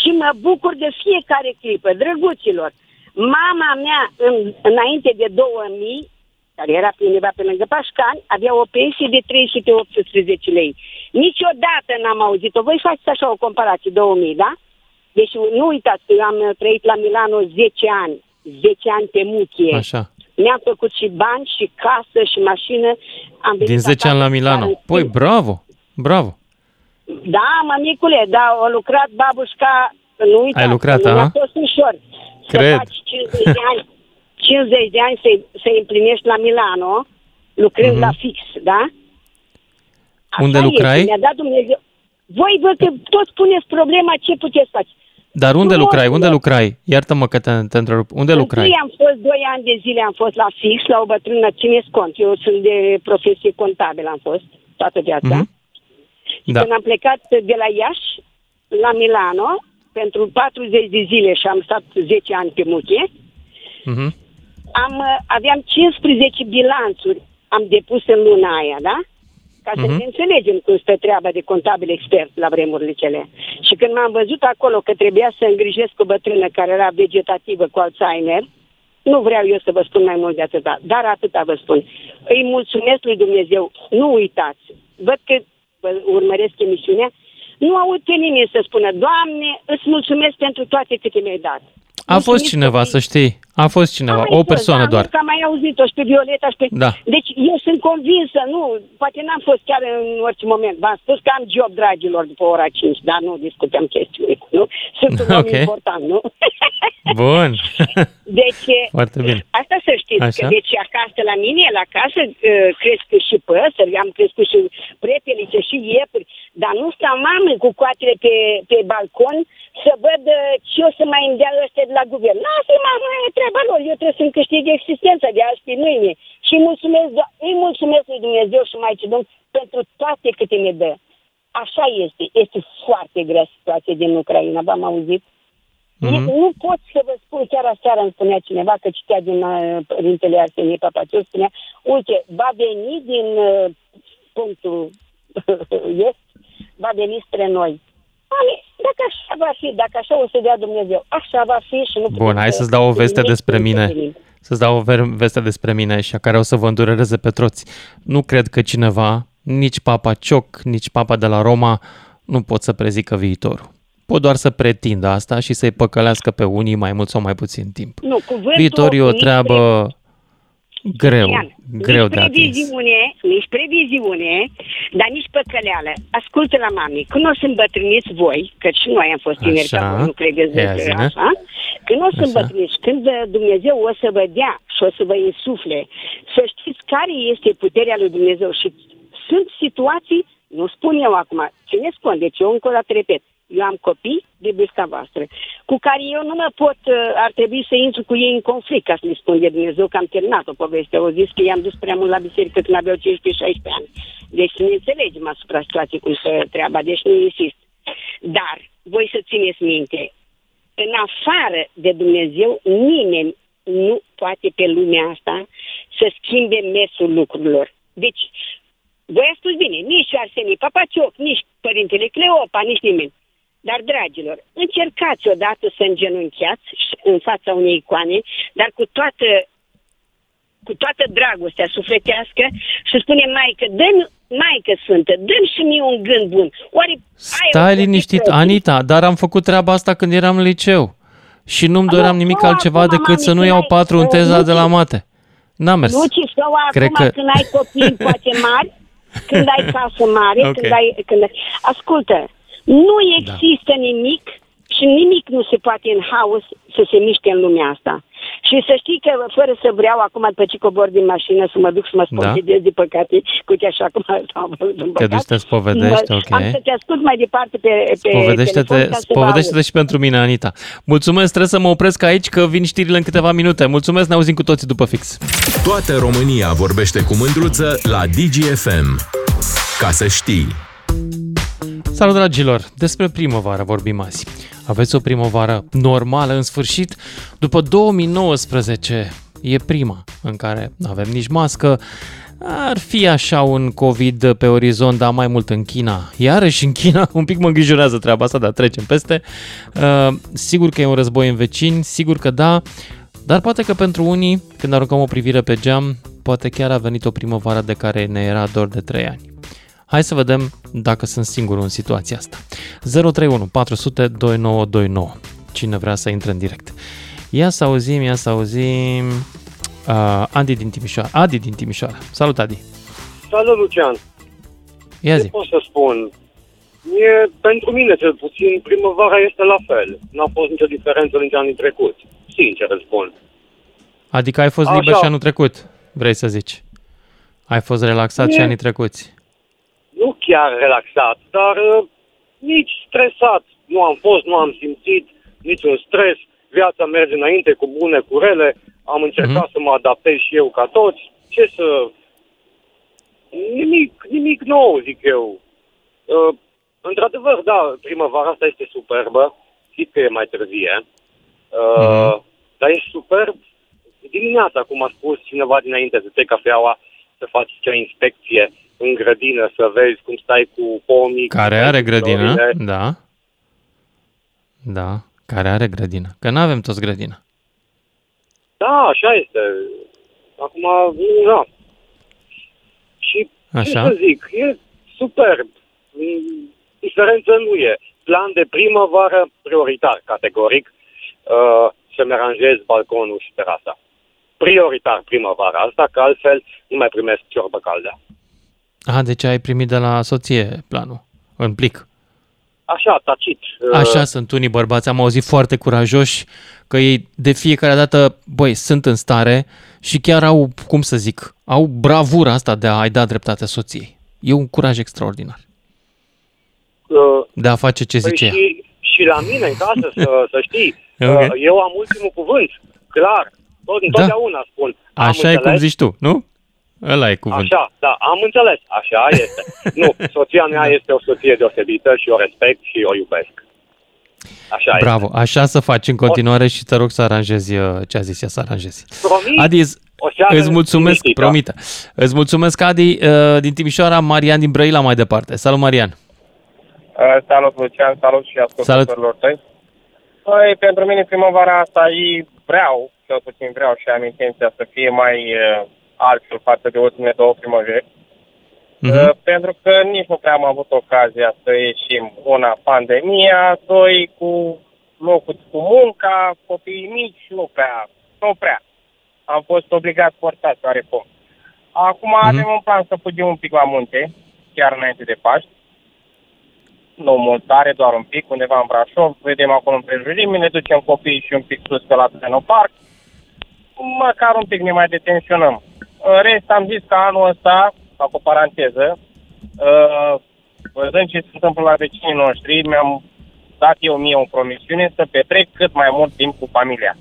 și mă bucur de fiecare clipă. Drăguților, mama mea în, înainte de 2000, care era pe undeva pe lângă Pașcani, avea o pensie de 318 lei. Niciodată n-am auzit-o. Voi faceți așa o comparație, 2000, da? Deci nu uitați că eu am trăit la Milano 10 ani, 10 ani pe muchie. Așa. Mi-am făcut și bani, și casă, și mașină. Am venit Din 10 ani la acasă, Milano. dar în Păi, timp- bravo, bravo. Da, mămicule, da, a lucrat babușca, nu uitați, Ai lucrat, nu mi-a a? fost ușor. Cred. Să faci 50 de ani, 50 de ani să, să împlinești la Milano, lucrând Mhm. la fix, da? Unde Așa lucrai? Este, mi-a dat Dumnezeu. Voi văd că tot puneți problema ce puteți face. Dar unde Nu, lucrai? nu. Unde lucrai? Iartă-mă că te, te întrerup. Unde lucrai? Întâi am fost doi ani de zile, am fost la fix, la o bătrână, țineți cont, eu sunt de profesie contabilă, am fost toată viața. Mhm. Da. Când am plecat de la Iași la Milano pentru 40 de zile și am stat 10 ani pe muchie, Mhm. am, uh, aveam 15 bilanțuri am depus în luna aia, da? Ca să Mhm. ne înțelegem cum stă treaba de contabil expert la vremurile cele. Și când m-am văzut acolo că trebuia să îngrijesc o bătrână care era vegetativă cu Alzheimer, nu vreau eu să vă spun mai mult de atâta, dar atâta vă spun. Îi mulțumesc lui Dumnezeu. Nu uitați. Văd că vă urmăresc emisiunea. Nu aud pe nimeni să spună, Doamne, îți mulțumesc pentru toate câte mi-ai dat. A fost cineva, să știi. A fost cineva, Am mai o fost, persoană da, doar. Nu, că am mai auzit-o și pe Violeta și pe... Da. Deci eu sunt convinsă, nu, poate n-am fost chiar în orice moment. V-am spus că am job, dragilor, după ora 5, dar nu discutăm chestiuni, nu? Sunt un om Ok. important, nu? Bun. Deci, Foarte bine. Asta să știți, Așa. că deci acasă la mine, la casă, uh, cresc și păsări, am crescut și prepelițe și iepuri, dar nu stau mamă cu coatele pe, pe balcon să văd uh, ce o să mai îmi dea ăștia de la guvern. Lasă, mamă, e treaba lor, eu trebuie să-mi câștig existența de azi pe mâine. Și îi mulțumesc, Do- îi mulțumesc lui Dumnezeu și mai Domn pentru toate câte ne dă. Așa este, este foarte grea situația din Ucraina, v-am auzit. Mhm. Mm-hmm. Nu pot să vă spun, chiar aseară îmi spunea cineva că citea din uh, Părintele Arsenie Papaciu, spunea, uite, va veni din uh, punctul est, va veni spre noi. Mami, dacă așa va fi, dacă așa o să dea Dumnezeu, așa va fi și nu Bun, hai să-ți dau o veste nimic despre să mine. intervenim. Să-ți dau o ver- veste despre mine și a care o să vă îndurereze pe toți. Nu cred că cineva, nici Papa Cioc, nici Papa de la Roma, nu pot să prezică viitorul. pot doar să pretindă asta și să-i păcălească pe unii mai mult sau mai puțin timp. Nu, cuvântul Viitorul e o nici treabă greu, Ian, greu nici de atins. previziune, nici previziune, dar nici păcăleală. Ascultă la mami, când o să îmbătrâniți voi, că și noi am fost tineri Așa. ca voi, nu credeți Ia de zi-ne. așa, când o să Așa. îmbătrâniți, când uh, Dumnezeu o să vă dea și o să vă insufle, să știți care este puterea lui Dumnezeu și sunt situații, nu spun eu acum, țineți cont, deci eu încă o dată repet, eu am copii de vârsta voastră, cu care eu nu mă pot, uh, ar trebui să intru cu ei în conflict, ca să le spun de Dumnezeu că am terminat o poveste. Au zis că i-am dus prea mult la biserică când aveau 15-16 ani. Deci să ne înțelegem asupra situației cum să treaba, deci nu insist. Dar voi să țineți minte, în afară de Dumnezeu, nimeni nu poate pe lumea asta să schimbe mersul lucrurilor. Deci, voi ați spus bine, nici Arsenie Papacioc, nici Părintele Cleopa, nici nimeni. Dar, dragilor, încercați odată să îngenunchiați în fața unei icoane, dar cu toată cu toată dragostea sufletească și spune Maică, dă Maică Sfântă, dă și mie un gând bun. Oare ai Stai o liniștit, poziție? Anita, dar am făcut treaba asta când eram în liceu. Și nu-mi doream nimic nu, altceva acum, decât să mami, nu iau când patru ai- în teza nu de la știu. mate. N-a mers. Nu ci sau Cred acum că- când ai copii poate mari, când ai casă mare, Ok. când ai... Când... Ascultă, nu există nimic și nimic nu se poate în haos să se miște în lumea asta. Și să știi că, fără să vreau acum, după ce cobor din mașină, să mă duc să mă spovedez, de păcate, cu te așa cum am văzut în Da. Te duci să te spovedești, mă- ok. Am să te ascult mai departe pe, pe telefon Spovedește-te, ca să vă spovedește-te aud. și pentru mine, Anita. Mulțumesc, trebuie să mă opresc aici, că vin știrile în câteva minute. Mulțumesc, ne auzim cu toții după fix. Toată România vorbește cu mândruță la DGFM. Ca să știi. Salut, dragilor! Despre primăvară vorbim azi. Aveți o primăvară normală în sfârșit? După 2019 e prima în care nu avem nici mască, ar fi așa un COVID pe orizont, dar mai mult în China. Iarăși în China, un pic mă îngrijorează treaba asta, dar trecem peste. Uh, sigur că e un război în vecini, sigur că da, dar poate că pentru unii, când aruncăm o privire pe geam, poate chiar a venit o primăvară de care ne era dor de 3 ani. Hai să vedem dacă sunt singur în situația asta. 031 400 2929. Cine vrea să intre în direct. Ia să auzim, ia să auzim. Uh, Adi din Timișoara. Adi din Timișoara. Salut, Adi. Salut, Lucian. Ia Ce zi. pot să spun? E, pentru mine, cel puțin, primăvara este la fel. N-a fost nicio diferență nici anii trecuți. Sincer îți spun. Adică ai fost Așa. liber și anul trecut, vrei să zici. Ai fost relaxat și E- anii trecuți. Nu chiar relaxat, dar uh, nici stresat. Nu am fost, nu am simțit niciun stres. Viața merge înainte cu bune, cu rele. Am încercat să mă adaptez și eu ca toți. Ce să... Nimic, nimic nou, zic eu. Uh, într-adevăr, da, primăvara asta este superbă. Știți că e mai târzie. Uh, Dar e superb dimineața, cum a spus cineva dinainte, să te cafeaua, să faci cea inspecție în grădină, să vezi cum stai cu pomii. Care cum are stai cu grădină, florile. da. Da, care are grădină. Că nu avem toți grădină. Da, așa este. Acum, nu, da. Și ce Așa. să zic, e superb. Mm, Diferență nu e. Plan de primăvară prioritar, categoric, uh, să-mi aranjez balconul și terasa. Prioritar primăvara asta, că altfel nu mai primesc ciorbă caldă. Aha, deci ai primit de la soție planul, în plic. Așa, tacit. uh, Așa sunt unii bărbați, am auzit foarte curajoși că ei de fiecare dată, băi, sunt în stare și chiar au, cum să zic, au bravura asta de a-i da dreptate soției. E un curaj extraordinar uh, de a face ce Păi zice ea. și, și la mine în casă, să, să știi, Ok. uh, eu am ultimul cuvânt, clar. Tot, întotdeauna spun. Am Așa e cum înțeles, zici tu, nu? Ăla e cuvântul. Așa, da, am înțeles, așa este. nu, soția mea este o soție deosebită și o respect și o iubesc. Așa Bravo, așa să faci în continuare și te rog să aranjezi uh, ce a zis ea să aranjezi. Promit, Adi, îți, o seară îți mulțumesc, liniștită. promite. Îți mulțumesc, Adi, uh, din Timișoara, Marian din Brăila mai departe. Salut, Marian. Uh, salut, Lucian, salut și ascultătorilor tăi. Păi, pentru mine primăvara asta ei vreau, cel puțin vreau și am intenția să fie mai uh, altfel față de ultimele două primăveri. Uh, pentru că nici nu prea am avut ocazia să ieșim una pandemia, doi cu locul cu munca, copiii mici, nu prea, nu prea. Am fost obligat forțați oarecum. Acum Mhm. avem un plan să fugim un pic la munte, chiar înainte de Paști. Nu mult tare, doar un pic, undeva în Brașov, vedem acolo împrejurimi, ne ducem copiii și un pic sus pe la Park. Măcar un pic ne mai detenționăm. În rest, am zis că anul ăsta, fac o paranteză, uh, văzând ce se întâmplă la vecinii noștri, mi-am dat eu mie o promisiune să petrec cât mai mult timp cu familia.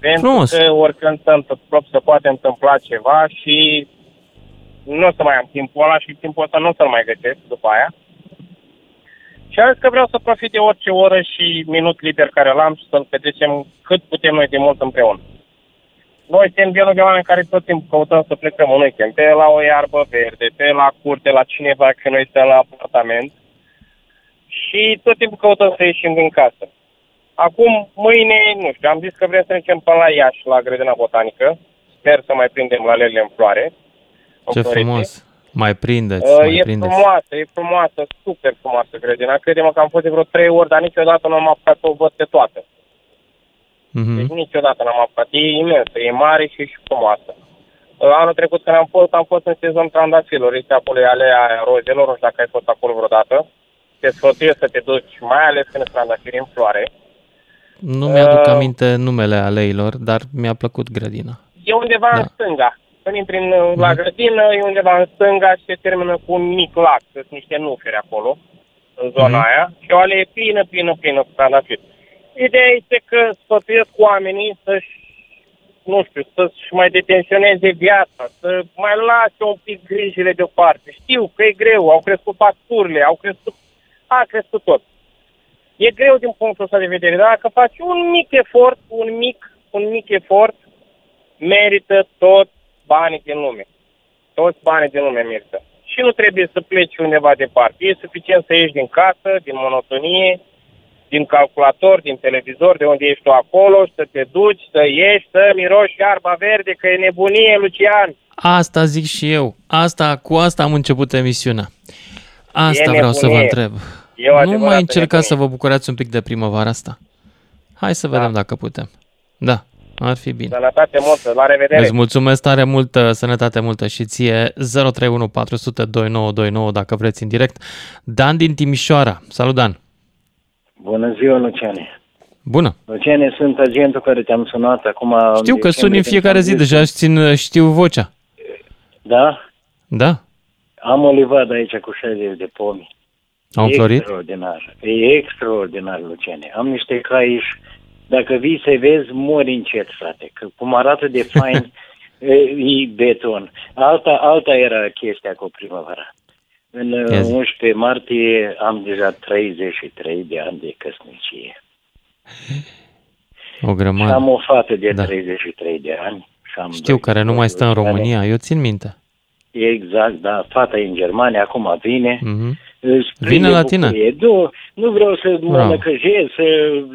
Pentru Frumos. că oricând se, întâmplă, se poate întâmpla ceva și nu o să mai am timpul ăla și timpul ăsta nu o să-l mai găsesc după aia. Și am zis că vreau să profit de orice oră și minut liber care l-am și să-l petrecem cât putem noi de mult împreună. Noi suntem genul de oameni care tot timpul căutăm să plecăm în weekend, pe la o iarbă verde, pe la curte, la cineva, că noi stăm la apartament. Și tot timpul căutăm să ieșim din casă. Acum, mâine, nu știu, am zis că vrem să mergem până la Iași, la grădina botanică. Sper să mai prindem la lele în floare. în Ce floreție. frumos. Mai prindeți, Uh, mai e prindeți. frumoasă, e frumoasă, super frumoasă grădina. Credem că am fost de vreo trei ori, dar niciodată nu am apucat să o văd pe toată. Mhm. Deci niciodată n-am apucat. E imensă, e mare și e și frumoasă. Uh, Anul trecut când am fost, am fost în sezon trandafirilor. Este acolo e alea rozelor, nu știu dacă ai fost acolo vreodată. Te sfătuiesc să te duci, mai ales când sunt trandafiri în floare. Nu mi-aduc Uh, aminte numele aleilor, dar mi-a plăcut grădina. E undeva Da. în stânga. Când intri în, la grădină, e undeva în stânga și se termină cu un mic lac. Sunt niște nuferi acolo, în zona Mhm. aia. Și o alee plină, plină, plină cu trandafiri. Ideea este că sfătuiesc oamenii să-și, nu știu, să-și mai detenționeze viața, să mai lase un pic grijile deoparte. Știu că e greu, au crescut facturile, au crescut, a crescut tot. E greu din punctul ăsta de vedere, dar dacă faci un mic efort, un mic, un mic efort, merită tot banii din lume. Toți banii din lume merită. Și nu trebuie să pleci undeva departe. E suficient să ieși din casă, din monotonie, din calculator, din televizor, de unde ești tu acolo, și să te duci, să ieși, să miroși iarba verde, că e nebunie, Lucian. Asta zic și eu. Asta, cu asta am început emisiunea. Asta E vreau să vă nebunie. întreb. E o nu adevărată mai încercați să nebunie. vă bucurați un pic de primăvara asta? Hai să vedem dacă putem. Da, ar fi bine. Sănătate multă, la revedere. Îți mulțumesc tare mult, uh, sănătate multă și ție 031 400 2929 dacă vreți în direct. Dan din Timișoara. Salut, Dan. Bună ziua, Luciane. Bună. Luciane, sunt agentul care te-am sunat acum. Știu că suni în fiecare zi, deja își țin, uh, știu vocea. Da? Da? Am o livadă aici cu 60 de pomi. Au E înflorit? Extraordinar. E extraordinar, Luciane. Am niște cai și dacă vii să vezi, mori încet, frate. Că cum arată de fain, e, e beton. Alta, alta era chestia cu primăvara. În uh, Ia zi. 11 martie am deja 33 de ani de căsnicie. O Și grămadă. am o fată de Da. 33 de ani. Și am Știu care nu mai stă în România, eu țin minte. Exact, da. Fata e în Germania, acum vine. Mhm. Îți plin Vine de la tine. bucurie. Nu, nu vreau să mă Bravo. năcăjez, să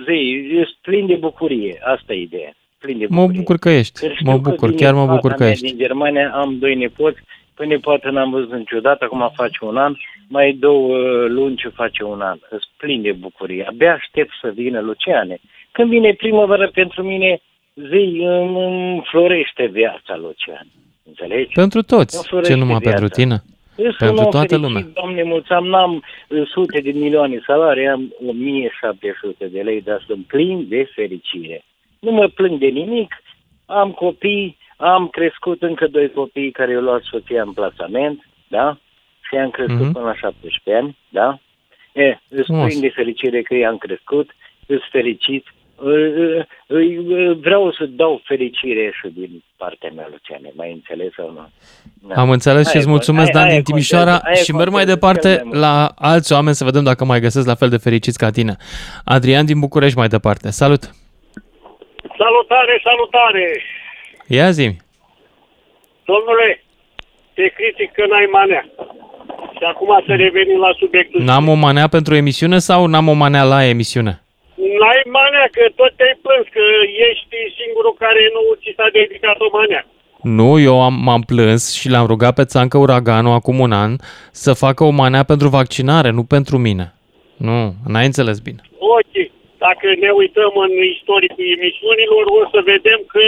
zi, ești plin de bucurie. Asta e ideea. Plin de Mă bucurie. bucur că ești. Că știu Mă că bucur, vine chiar mă fata bucur că mea ești. Din Germania am doi nepoți. Păi nepoată n-am văzut niciodată, acum face un an. Mai două luni ce face un an. Îți plin de bucurie. Abia aștept să vină Luciane. Când vine primăvară pentru mine, zi, îmi îmi florește viața, Lucian. Înțelegi? Pentru Nu toți, florește ce numai viața. pentru tine. Eu sunt Pentru om toată fericit, lumea. Doamne, mulțumim, n-am uh, sute de milioane salarii, am 1700 de lei, dar sunt plin de fericire. Nu mă plâng de nimic, am copii, am crescut încă doi copii care i-au luat soția în plasament, da? Și am crescut Mhm. până la 17 ani, da? E, îți Frumos. plin de fericire că i-am crescut, îți fericit, Uh, uh, uh, vreau să dau fericire și din partea mea, Luciane, mai înțeles sau nu? Da. Am înțeles și Aia îți e- mulțumesc, aia- Dan, aia din Timișoara contează, aia și merg mai contează departe cel mai mult. la alți oameni să vedem dacă mai găsesc la fel de fericiți ca tine. Adrian din București mai departe. Salut! Salutare, salutare! Ia zi Domnule, te critic că n-ai manea. Și acum să revenim la subiectul. N-am o manea pentru emisiune sau n-am o manea la emisiune? N-ai manea, că tot te-ai plâns că ești singurul care nu ți s-a dedicat o manea. Nu, eu am, m-am plâns și l-am rugat pe Țancă Uraganul acum un an să facă o manea pentru vaccinare, nu pentru mine. Nu, n-ai înțeles bine. Ok, dacă ne uităm în istoricul emisiunilor, o să vedem că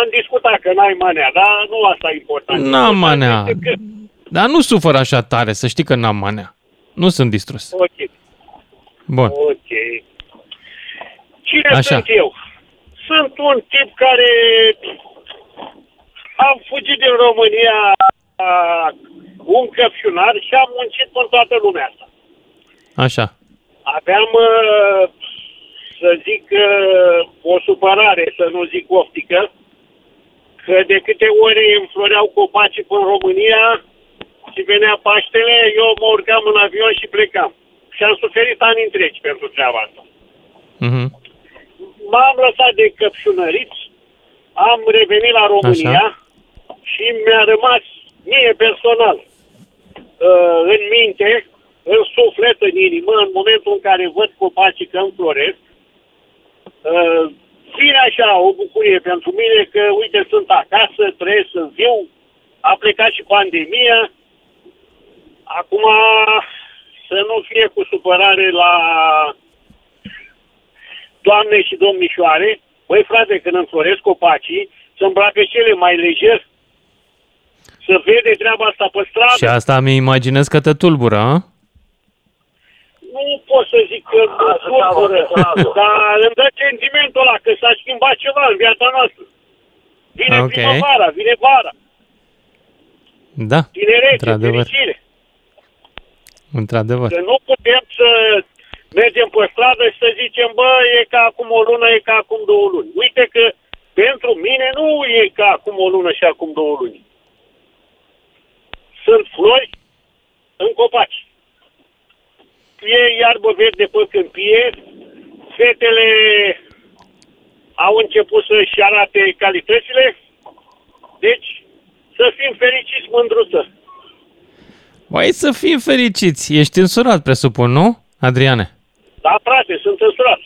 am discutat că n-ai manea, dar nu asta e important. N-am Important manea. este Că, Dar nu sufăr așa tare, să știi că n-am manea. Nu sunt distrus. ok, Bun. ok. Cine Așa. sunt eu? Sunt un tip care am fugit din România uh, un căpșunar și am muncit în toată lumea asta. Așa. Aveam, uh, să zic, uh, o supărare, să nu zic optică, că de câte ori înfloreau copacii în România și venea Paștele, eu mă urcam în avion și plecam. Și am suferit ani întregi pentru treaba asta. Mhm. M-am lăsat de căpșunăriți, am revenit la România și mi-a rămas mie personal uh, în minte, în suflet, în inimă, în momentul în care văd copacii că înfloresc, uh, vine așa o bucurie pentru mine că, uite, sunt acasă, trăiesc în viu, a plecat și pandemia, acum să nu fie cu supărare la doamne și domnișoare, băi frate, când înfloresc copacii, să îmbracă cele mai lejer, să vede treaba asta pe stradă. Și asta mi imaginez că te tulbură, a? Nu pot să zic că mă tulbură, dar îmi dă sentimentul ăla că s-a schimbat ceva în viața noastră. Vine Ok. primăvara, vine vara, Da, tinerețe, într-adevăr. fericire. Într-adevăr. Că nu putem să mergem pe stradă și să zicem, bă, e ca acum o lună, e ca acum două luni. Uite că pentru mine nu e ca acum o lună și acum două luni. Sunt flori în copaci. E iarbă verde pe câmpie, fetele au început să-și arate calitățile, deci să fim fericiți, mândruță. Mai să fim fericiți. Ești însurat, presupun, nu, Adriane? Da, frate, sunt însurat.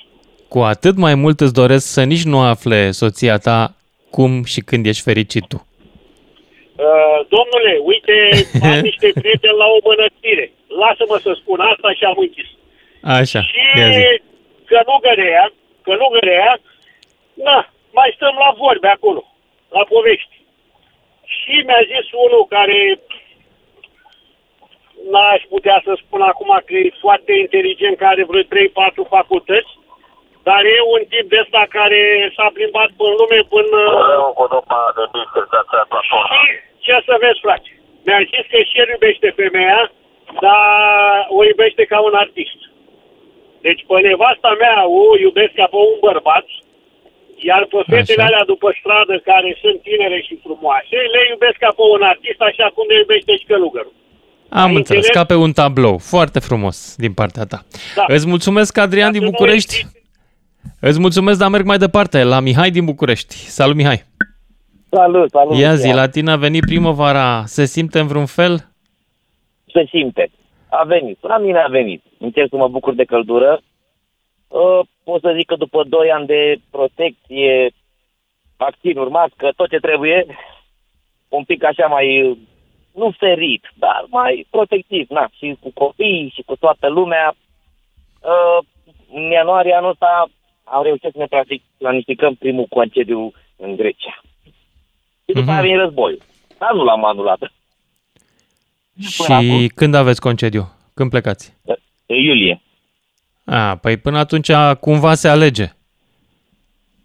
Cu atât mai mult îți doresc să nici nu afle soția ta cum și când ești fericit tu. Uh, domnule, uite, am niște prieteni la o mănăstire. Lasă-mă să spun asta și am închis. Așa, Și ia zi. călugărea, călugărea, na, mai stăm la vorbe acolo, la povești. Și mi-a zis unul care n-aș putea să spun acum că e foarte inteligent, care are vreo 3-4 facultăți, dar e un tip de ăsta care s-a plimbat până lume până... Și ce să vezi, frate? Mi-a zis că și el iubește femeia, dar o iubește ca un artist. Deci pe nevasta mea o iubesc ca pe un bărbat, iar pe fetele Așa. alea după stradă, care sunt tinere și frumoase, le iubesc ca pe un artist, așa cum le iubește și călugărul. Am Ai înțeles, înțeles? ca pe un tablou. Foarte frumos din partea ta. Da. Îți mulțumesc, Adrian din București. Îți mulțumesc, dar merg mai departe, la Mihai din București. Salut, Mihai! Salut, salut. Ia zi, Lucian. la tine a venit primăvara. Se simte în vreun fel? Se simte. A venit. La mine a venit. Încerc să mă bucur de căldură. Uh, pot să zic că după 2 ani de protecție, vaccinuri, mască, tot ce trebuie, un pic așa mai, uh, nu ferit, dar mai protectiv, na, și cu copii și cu toată lumea. Uh, în ianuarie anul ăsta am reușit să ne practic- planificăm primul concediu în Grecia. Și după aia vine războiul. Dar nu l-am anulat. Și când aveți concediu? Când plecați? În iulie. A, păi până atunci cumva se alege.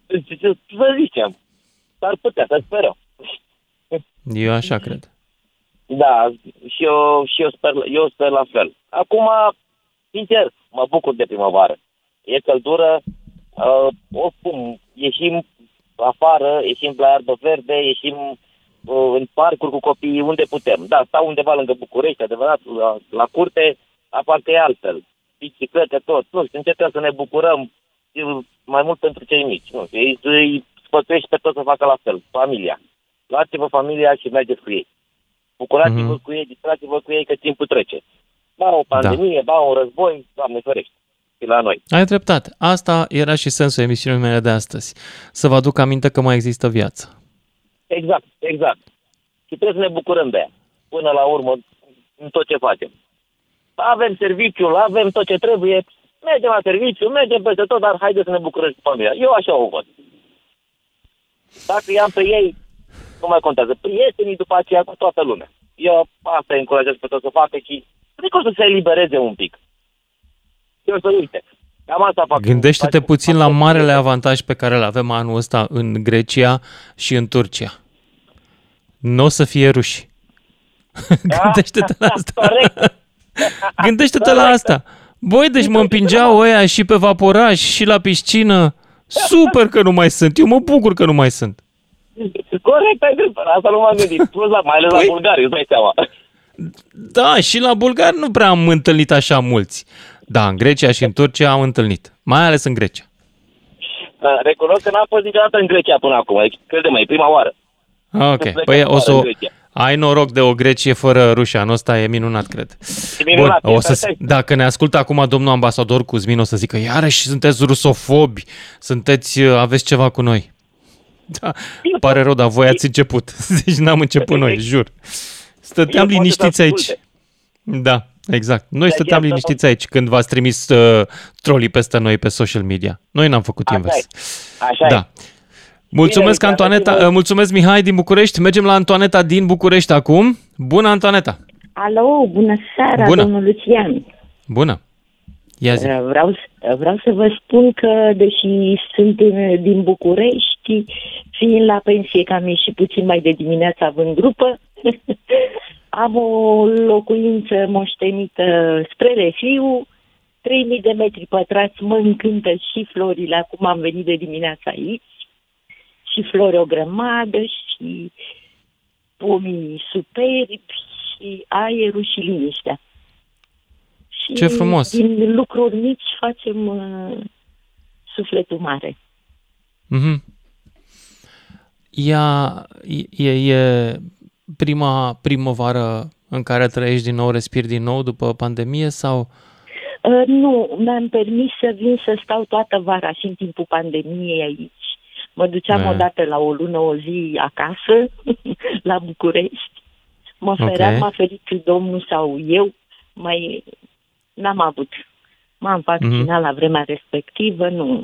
Ce- ce- Să zicem. S-ar putea, să sperăm. Eu așa cred. Da, și eu, și eu, sper, eu sper la fel. Acum, sincer, mă bucur de primăvară. E căldură, uh, oricum, ieșim afară, ieșim la iarbă verde, ieșim uh, în parcuri cu copiii unde putem. Da, stau undeva lângă București, adevărat, la, la curte, apar că e altfel. Biciclete, tot. Nu știu, încercăm să ne bucurăm e, mai mult pentru cei mici. Nu știu, îi, îi sfătuiești pe toți să facă la fel, familia. Luați-vă familia și mergeți cu ei. Bucurați-vă cu ei, distrați-vă cu ei că timpul trece. Ba o pandemie, da. ba un război, Doamne ferește. Și la noi. Ai dreptate. Asta era și sensul emisiunii mele de astăzi. Să vă aduc aminte că mai există viață. Exact, exact. Și trebuie să ne bucurăm de ea. Până la urmă, în tot ce facem. Avem serviciul, avem tot ce trebuie, mergem la serviciu, mergem peste tot, dar haideți să ne bucurăm și familia. Eu așa o văd. Dacă i-am pe ei, nu mai contează. Prietenii după aceea cu toată lumea. Eu asta îi încurajez pe toți să facă și cred că o să se elibereze un pic. Eu să uite. Cam asta fac. Gândește-te puțin la marele avantaj pe care îl avem anul ăsta în Grecia și în Turcia. Nu o să fie ruși. Gândește-te la asta. Gândește-te la asta. Băi, deci mă împingeau ăia și pe vaporaj și la piscină. Super că nu mai sunt. Eu mă bucur că nu mai sunt. Corect, ai dreptate. Asta nu m-am gândit. Plus la, mai ales la bulgari, îți dai seama. Da, și la bulgari nu prea am întâlnit așa mulți. Da, în Grecia și în Turcia am întâlnit. Mai ales în Grecia. Uh, Recunosc că n-am fost niciodată în Grecia până acum. Deci, crede-mă, e prima oară. Ok, păi o să o, ai noroc de o Grecie fără ruși, anul ăsta e minunat, cred. E minunat, Bun, e o să, perfect. dacă ne ascultă acum domnul ambasador Cuzmin, o să zică, iarăși sunteți rusofobi, sunteți, uh, aveți ceva cu noi. Da, pare rău, dar voi ați început. Deci n-am început noi, jur. Stăteam Eu pot să liniștiți te aici. asculte. Da, exact. Noi De stăteam aceea să- liniștiți aici când v-ați trimis uh, trolii peste noi pe social media. Noi n-am făcut Așa invers. e. Așa Da. e. Mulțumesc, Bine, Antoaneta. uitați-vă. uh, Mulțumesc, Mihai din București. Mergem la Antoaneta din București acum. Bună, Antoaneta. Alo, bună seara, Bună. domnul Lucian. Bună. Ia zi. Vreau, vreau să vă spun că, deși sunt în- din București, fiind la pensie cam și puțin mai de dimineață având grupă, am o locuință moștenită spre Refiu, 3000 de metri pătrați, mă încântă și florile, acum am venit de dimineață aici, și flori o grămadă, și pomii superbi, și aerul și liniștea. Și Ce frumos. din lucruri mici facem uh, sufletul mare. Mhm. Ea e, e prima primăvară în care trăiești din nou, respiri din nou după pandemie sau... Uh, nu, mi-am permis să vin să stau toată vara și în timpul pandemiei aici. Mă duceam Da. odată la o lună, o zi acasă, la București. Mă feream, Ok. m-a ferit domnul sau eu, mai n-am avut. M-am vaccinat Mhm. la vremea respectivă, nu.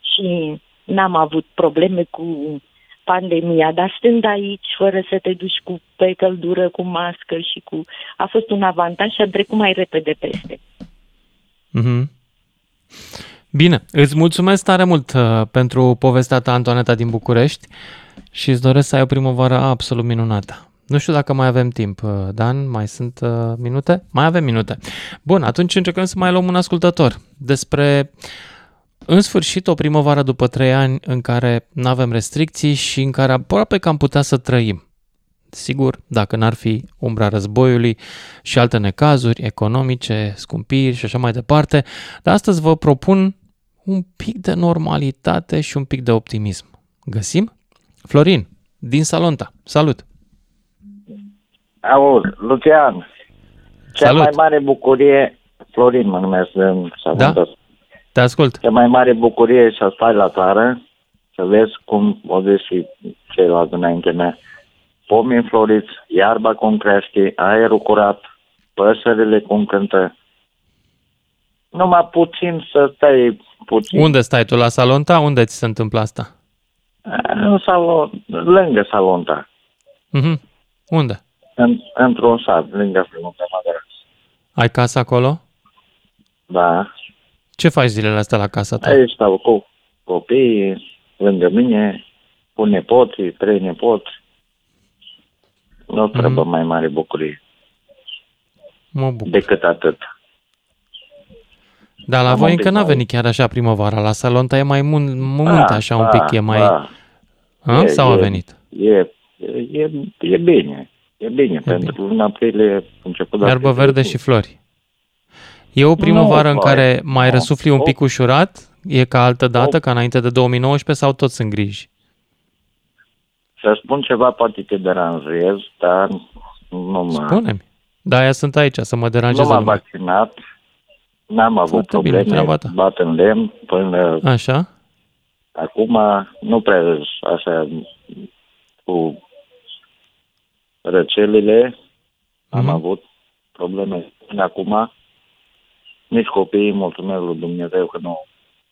Și n-am avut probleme cu pandemia, dar stând aici, fără să te duci cu pe căldură, cu mască și cu... A fost un avantaj și am trecut mai repede peste. Mhm. Bine, îți mulțumesc tare mult uh, pentru povestea ta, Antoaneta din București și îți doresc să ai o primăvară absolut minunată. Nu știu dacă mai avem timp, uh, Dan, mai sunt uh, minute? Mai avem minute. Bun, atunci încercăm să mai luăm un ascultător despre, în sfârșit, o primăvară după trei ani în care nu avem restricții și în care aproape că am putea să trăim. Sigur, dacă n-ar fi umbra războiului și alte necazuri economice, scumpiri și așa mai departe, dar astăzi vă propun un pic de normalitate și un pic de optimism. Găsim? Florin, din Salonta. Salut! Auzi, Lucian, cea Salut. mai mare bucurie, Florin mă numesc în Salonta. Da? Te ascult. Cea mai mare bucurie e să stai la țară, să vezi cum o vezi și ceilalți înainte mea. Pomii înfloriți, iarba cum crește, aerul curat, păsările cum cântă. Numai puțin să stai puțin. Unde stai tu? La Salonta? Unde ți se întâmplă asta? În salon, lângă Salonta, Mhm. Unde? în, într-un sat, lângă Salonta Madaras. Ai casa acolo? Da. Ce faci zilele astea la casa ta? Aici stau cu copiii, lângă mine, cu nepoții, trei nepoți. Nu Mhm. trebuie mai mare bucurie Mă bucur. decât atât. Dar la Am voi un încă pic n-a mai- venit chiar așa primăvara. La Salonta e mai mun- mult Da, așa un da, pic, e mai... da. A? E- Sau a e- venit? E, e, e bine. E bine, pentru luna aprilie început de Iarbă aprilie. verde și flori. E o primăvară în Nu, care nu, mai nu. răsufli un O- pic ușurat? E ca altă dată, ca înainte de 2019 sau toți sunt griji? Să spun ceva, poate te deranjez, dar nu mă... Spune-mi. Da, aia sunt aici, să mă Nu deranjeze m-am lumea. vaccinat, n-am avut Foarte bine, probleme, treaba ta. bat în lemn până Așa? acum, nu prea așa cu răcelile, am Mhm. avut probleme până acum. Nici copiii, mulțumesc lui Dumnezeu că nu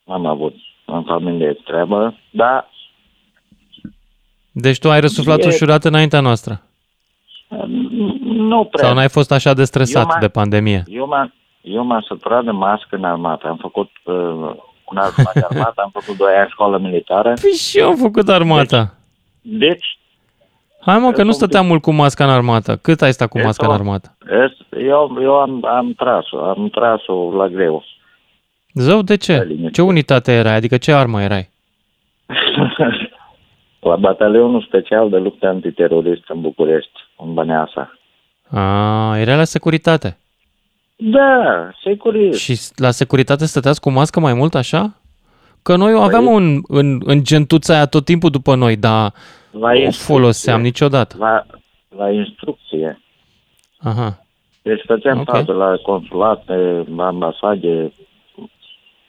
am avut în familie treabă, dar Deci tu ai răsuflat E- ușurat înaintea noastră. nu prea. Sau n-ai fost așa de stresat Eu m-am- de pandemie? Eu m-am, eu m-am săturat de mască în armată. Am făcut uh, un alt de armată, am făcut doi ani școală militară. Păi și eu am făcut armata. Deci, Hai mă, că nu stăteam mult cu masca în armată. Cât ai stat cu E masca în tot. armată? es- eu, eu am, am tras-o, am tras-o la greu. Zău, de ce? Ce unitate erai? Adică ce armă erai? la batalionul special de luptă antiterorist în București, în Băneasa. A, era la securitate. Da, securist. Și la securitate stăteați cu mască mai mult așa? Că noi o Păi- aveam în, în, în gentuța aia tot timpul după noi, dar La o instrucție. foloseam niciodată. La, la instrucție. Aha. Deci făceam Ok. okay. față la consulate, la ambasade,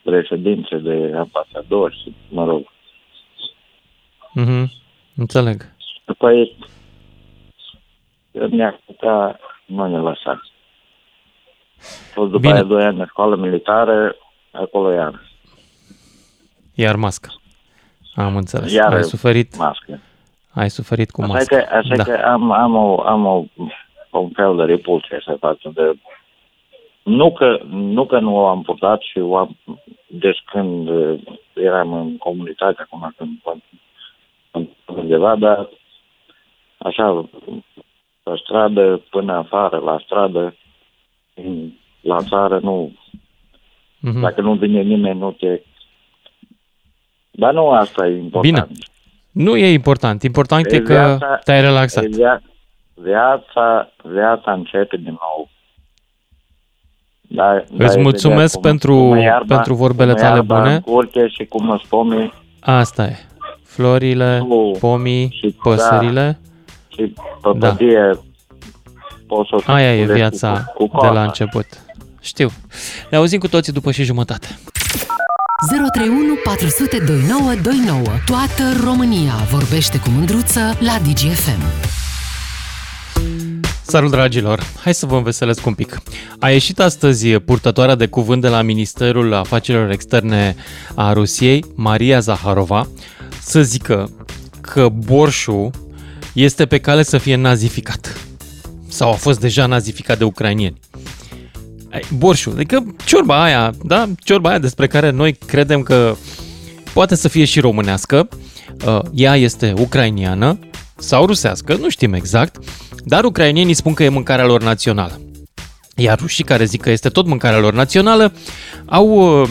președințe de ambasadori, mă rog. Mhm. Înțeleg. După ei, ne-a putea, nu ne lăsa. Fost după Bine. aia doi ani de școală militară, acolo iar. Iar mască. Am înțeles. Iar ai suferit, mască. ai suferit cu Așa mască. că, așa da. că am, am, o, am o, un fel de repulsie să față de... Nu că, nu că nu o am purtat și o am, deci când uh, eram în comunitate, acum când când- undeva, dar așa, pe stradă, până afară, la stradă, în- la țară, nu, Mhm. dacă nu vine nimeni, nu te... Dar nu asta e important. Bine. Nu e important. Important e, E că viața- te-ai relaxat. E via- viața, viața începe din nou. Da, Îți mulțumesc pentru- pentru vorbele tale bune. Curte și cum îți spune Asta e. Florile, pomii, păsările. și păpădie poți să o Aia e culegi viața cu, cu de la coasa. început. Știu. Ne auzim cu toții după și jumătate. 031 400 2929. Toată România vorbește cu mândruță la DGFM. Salut, dragilor! Hai să vă înveselesc un pic. A ieșit astăzi purtătoarea de cuvânt de la Ministerul Afacerilor Externe a Rusiei, Maria Zaharova, să zică că borșul este pe cale să fie nazificat. Sau a fost deja nazificat de ucrainieni. Ai, Borșul, adică ciorba aia, da? Ciorba aia despre care noi credem că poate să fie și românească. Uh, Ea este ucrainiană sau rusească, nu știm exact, dar ucrainienii spun că e mâncarea lor națională. Iar rușii care zic că este tot mâncarea lor națională au, uh,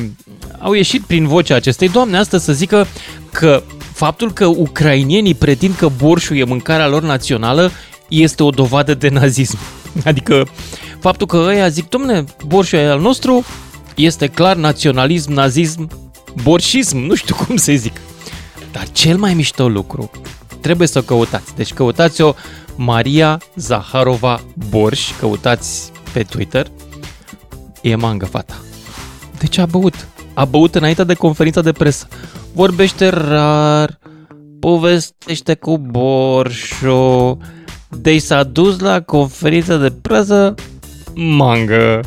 au ieșit prin vocea acestei doamne astăzi să zică că faptul că ucrainienii pretind că borșul e mâncarea lor națională este o dovadă de nazism. Adică faptul că ăia zic, domne, borșul e al nostru, este clar naționalism, nazism, borșism, nu știu cum să zic. Dar cel mai mișto lucru trebuie să o căutați. Deci căutați-o Maria Zaharova Borș, căutați pe Twitter. E mangă fata. Deci a băut. A băut înainte de conferința de presă. Vorbește rar, povestește cu borșo. Deci s-a dus la conferința de presă mangă.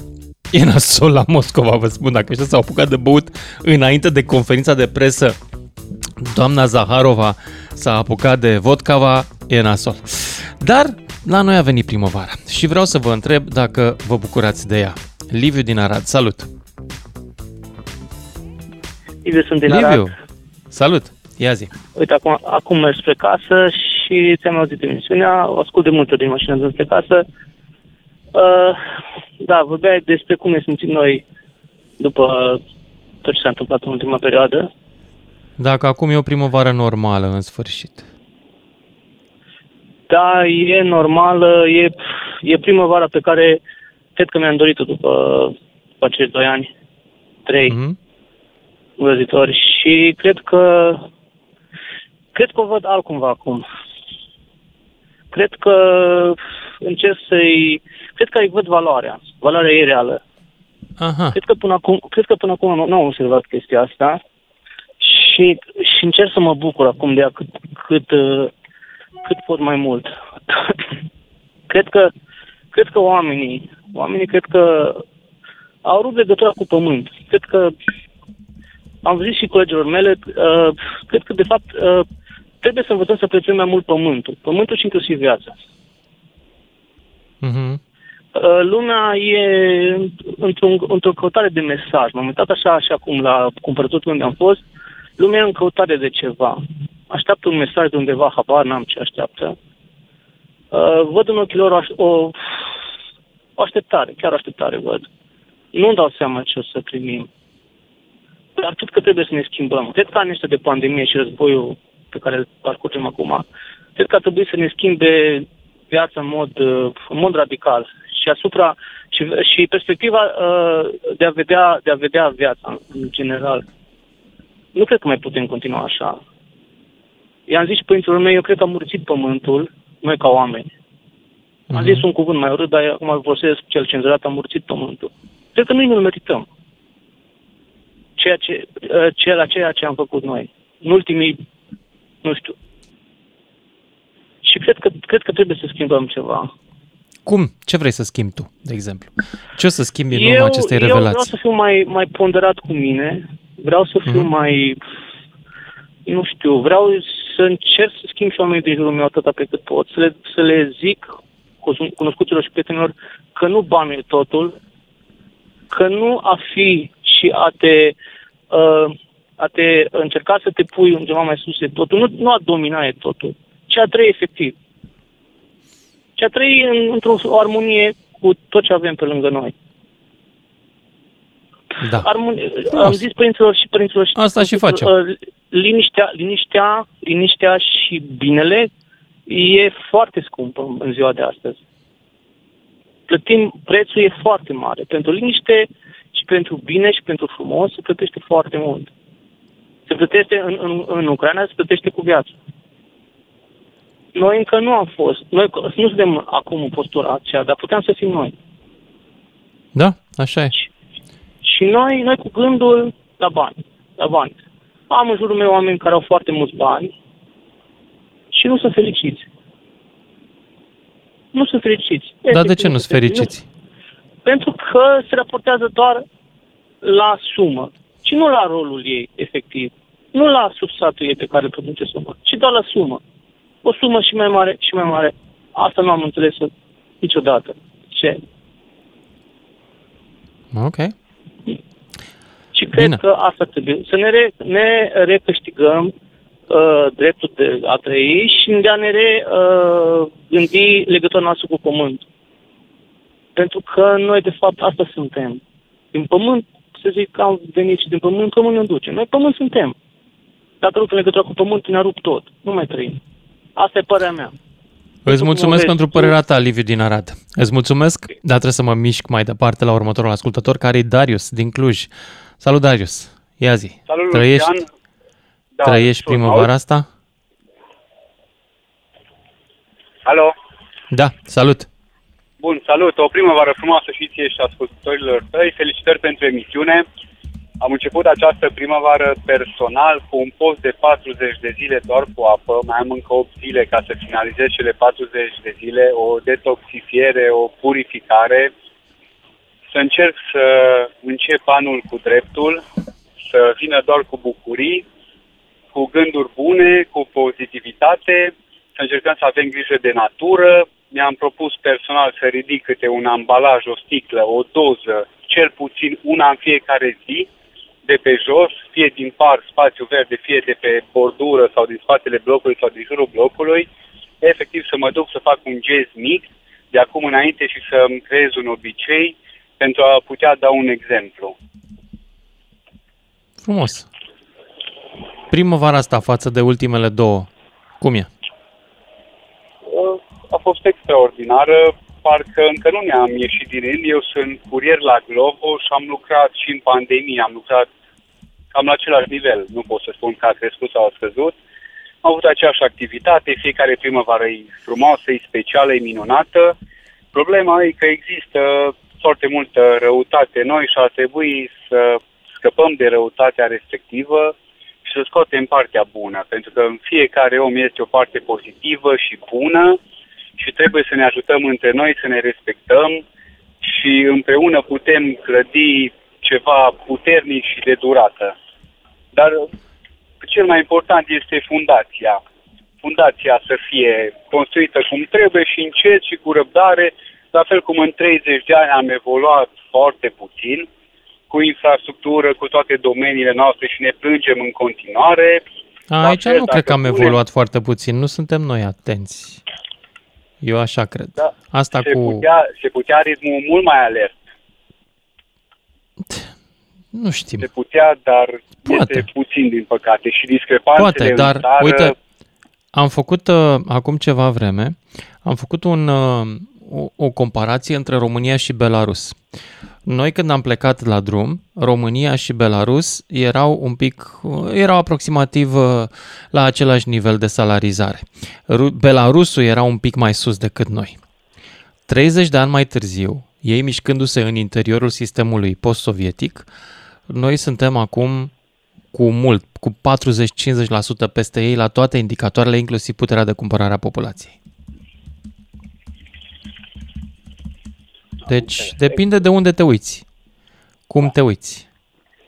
E nasol la Moscova, vă spun, dacă ăștia s-au apucat de băut înainte de conferința de presă doamna Zaharova s-a apucat de vodkava, e nasol. Dar la noi a venit primăvara și vreau să vă întreb dacă vă bucurați de ea. Liviu din Arad, salut! Liviu, sunt din Liviu, Arad. salut! Ia zi! Uite, acum, acum merg spre casă și ți-am auzit emisiunea, o ascult de multe ori din mașină de spre casă. Uh, da, vorbeai despre cum ne simțim noi după tot ce s-a întâmplat în ultima perioadă. Dacă acum e o primăvară normală, în sfârșit. Da, e normală, e, e primăvara pe care cred că mi-am dorit-o după, după acești doi ani, trei Mhm. îngrozitori și cred că cred că o văd altcumva acum. Cred că încerc să-i... Cred că îi văd valoarea. Valoarea e reală. Aha. Cred că până acum, cred că până acum nu, nu am observat chestia asta și, și încerc să mă bucur acum de ea cât, cât, uh, cât pot mai mult. cred că cred că oamenii, oamenii cred că au rupt legătura cu pământ. Cred că am văzut și colegilor mele, uh, cred că de fapt uh, trebuie să învățăm să prețuim mai mult pământul. Pământul și inclusiv viața. Mhm. Uh, lumea e într-o, într-o căutare de mesaj. M-am uitat așa și acum la cumpărături unde am fost. Lumea e în căutare de ceva. Așteaptă un mesaj de undeva, habar n-am ce așteaptă. Uh, văd în ochii lor o, o, o așteptare, chiar o așteptare văd. Nu-mi dau seama ce o să primim. Dar cred că trebuie să ne schimbăm. Cred că anii ăștia de pandemie și războiul pe care îl parcurgem acum, cred că ar trebui să ne schimbe viața în mod, uh, în mod radical și asupra și, și perspectiva uh, de, a vedea, de a vedea viața în general. Nu cred că mai putem continua așa. I-am zis și părinților mei, eu cred că am murțit pământul, noi ca oameni. Am Mhm. zis un cuvânt mai urât, dar acum folosesc cel cenzurat, am murțit pământul. Cred că noi nu-l merităm. Ceea ce, uh, ce, la ceea ce am făcut noi. În ultimii, nu știu. Și cred că, cred că trebuie să schimbăm ceva. Cum? Ce vrei să schimbi tu, de exemplu? Ce o să schimbi în urma eu, acestei eu vreau revelații? să fiu mai, mai ponderat cu mine, vreau să fiu Mhm. mai, nu știu, vreau să încerc să schimb și oamenii din jurul meu atâta pe cât pot, să le, să le zic cus- cunoscuților și prietenilor că nu banul e totul, că nu a fi și a te, uh, a te încerca să te pui undeva mai sus e totul, nu, nu a domina e totul, ci a trăi efectiv. Ci a trăi în, într-o armonie cu tot ce avem pe lângă noi. Da. Armonie, am zis părinților și părinților și Asta și facem. uh, liniștea, liniștea, liniștea și binele e foarte scumpă în- în ziua de astăzi. Plătim, prețul e foarte mare. Pentru liniște și pentru bine și pentru frumos se plătește foarte mult. Se plătește în, în, în Ucraina, se plătește cu viața. Noi încă nu am fost. Noi nu suntem acum în postura aceea, dar puteam să fim noi. Da, așa e. Și noi, noi cu gândul la bani, la bani. Am în jurul meu oameni care au foarte mulți bani și nu sunt fericiți. Nu sunt fericiți. Dar de Efectiv, ce nu sunt fericiți? Nu. Pentru că se raportează doar la sumă și nu la rolul ei, efectiv. Nu la substratul ei pe care îl produce sumă, ci doar la sumă. O sumă și mai mare și mai mare. Asta nu am înțeles niciodată. Ce? Ok. Și cred Bine. că asta trebuie. Să ne, re, ne recâștigăm uh, dreptul de a trăi și de a ne re, uh, gândi legătura noastră cu pământ. Pentru că noi, de fapt, asta suntem. Din pământ, să zic că am venit și din pământ, pământ ne duce. Noi pământ suntem. Dacă rupem legătura cu pământ, ne-a rupt tot. Nu mai trăim. Asta e părerea mea. Îți mulțumesc vezi pentru tu- părerea ta, Liviu din Arad. Îți mulțumesc, dar trebuie să mă mișc mai departe la următorul ascultător, care e Darius din Cluj. Salut, Darius. Ia zi. Salut, Trăiești, Lucian. Da, trăiești sunt, primăvara auzi? asta? Alo? Da, salut. Bun, salut, o primăvară frumoasă și ție și ascultătorilor tăi. Felicitări pentru emisiune. Am început această primăvară personal cu un post de 40 de zile doar cu apă. Mai am încă 8 zile ca să finalizez cele 40 de zile, o detoxifiere, o purificare. Să încerc să încep anul cu dreptul, să vină doar cu bucurii, cu gânduri bune, cu pozitivitate, să încercăm să avem grijă de natură. Mi-am propus personal să ridic câte un ambalaj, o sticlă, o doză, cel puțin una în fiecare zi, de pe jos, fie din parc, spațiu verde, fie de pe bordură sau din spatele blocului sau din jurul blocului, efectiv să mă duc să fac un gest mic de acum înainte și să îmi creez un obicei pentru a putea da un exemplu. Frumos. Primăvara asta față de ultimele două, cum e? Uh, A fost extraordinară, parcă încă nu ne-am ieșit din el. Eu sunt curier la Glovo și am lucrat și în pandemie, am lucrat cam la același nivel. Nu pot să spun că a crescut sau a scăzut. Am avut aceeași activitate, fiecare primăvară e frumoasă, e specială, e minunată. Problema e că există foarte multă răutate în noi și ar trebui să scăpăm de răutatea respectivă și să scoatem partea bună, pentru că în fiecare om este o parte pozitivă și bună și trebuie să ne ajutăm între noi, să ne respectăm și împreună putem clădi ceva puternic și de durată. Dar cel mai important este fundația. Fundația să fie construită cum trebuie și încet și cu răbdare, la fel cum în 30 de ani am evoluat foarte puțin, cu infrastructură, cu toate domeniile noastre și ne plângem în continuare. A, aici fel, nu cred că am punem... evoluat foarte puțin, nu suntem noi atenți. Eu așa cred. Da, Asta se cu... Putea, se putea ritmul mult mai alert. Nu știm. Se putea, dar Poate. este puțin, din păcate, și discrepanțele Poate, dar, în țară... uite, am făcut uh, acum ceva vreme, am făcut un, uh, o, o comparație între România și Belarus. Noi când am plecat la drum, România și Belarus erau un pic, erau aproximativ uh, la același nivel de salarizare. Belarusul era un pic mai sus decât noi. 30 de ani mai târziu, ei mișcându-se în interiorul sistemului post-sovietic, noi suntem acum cu mult, cu 40-50% peste ei la toate indicatoarele, inclusiv puterea de cumpărare a populației. Deci depinde de unde te uiți, cum te uiți.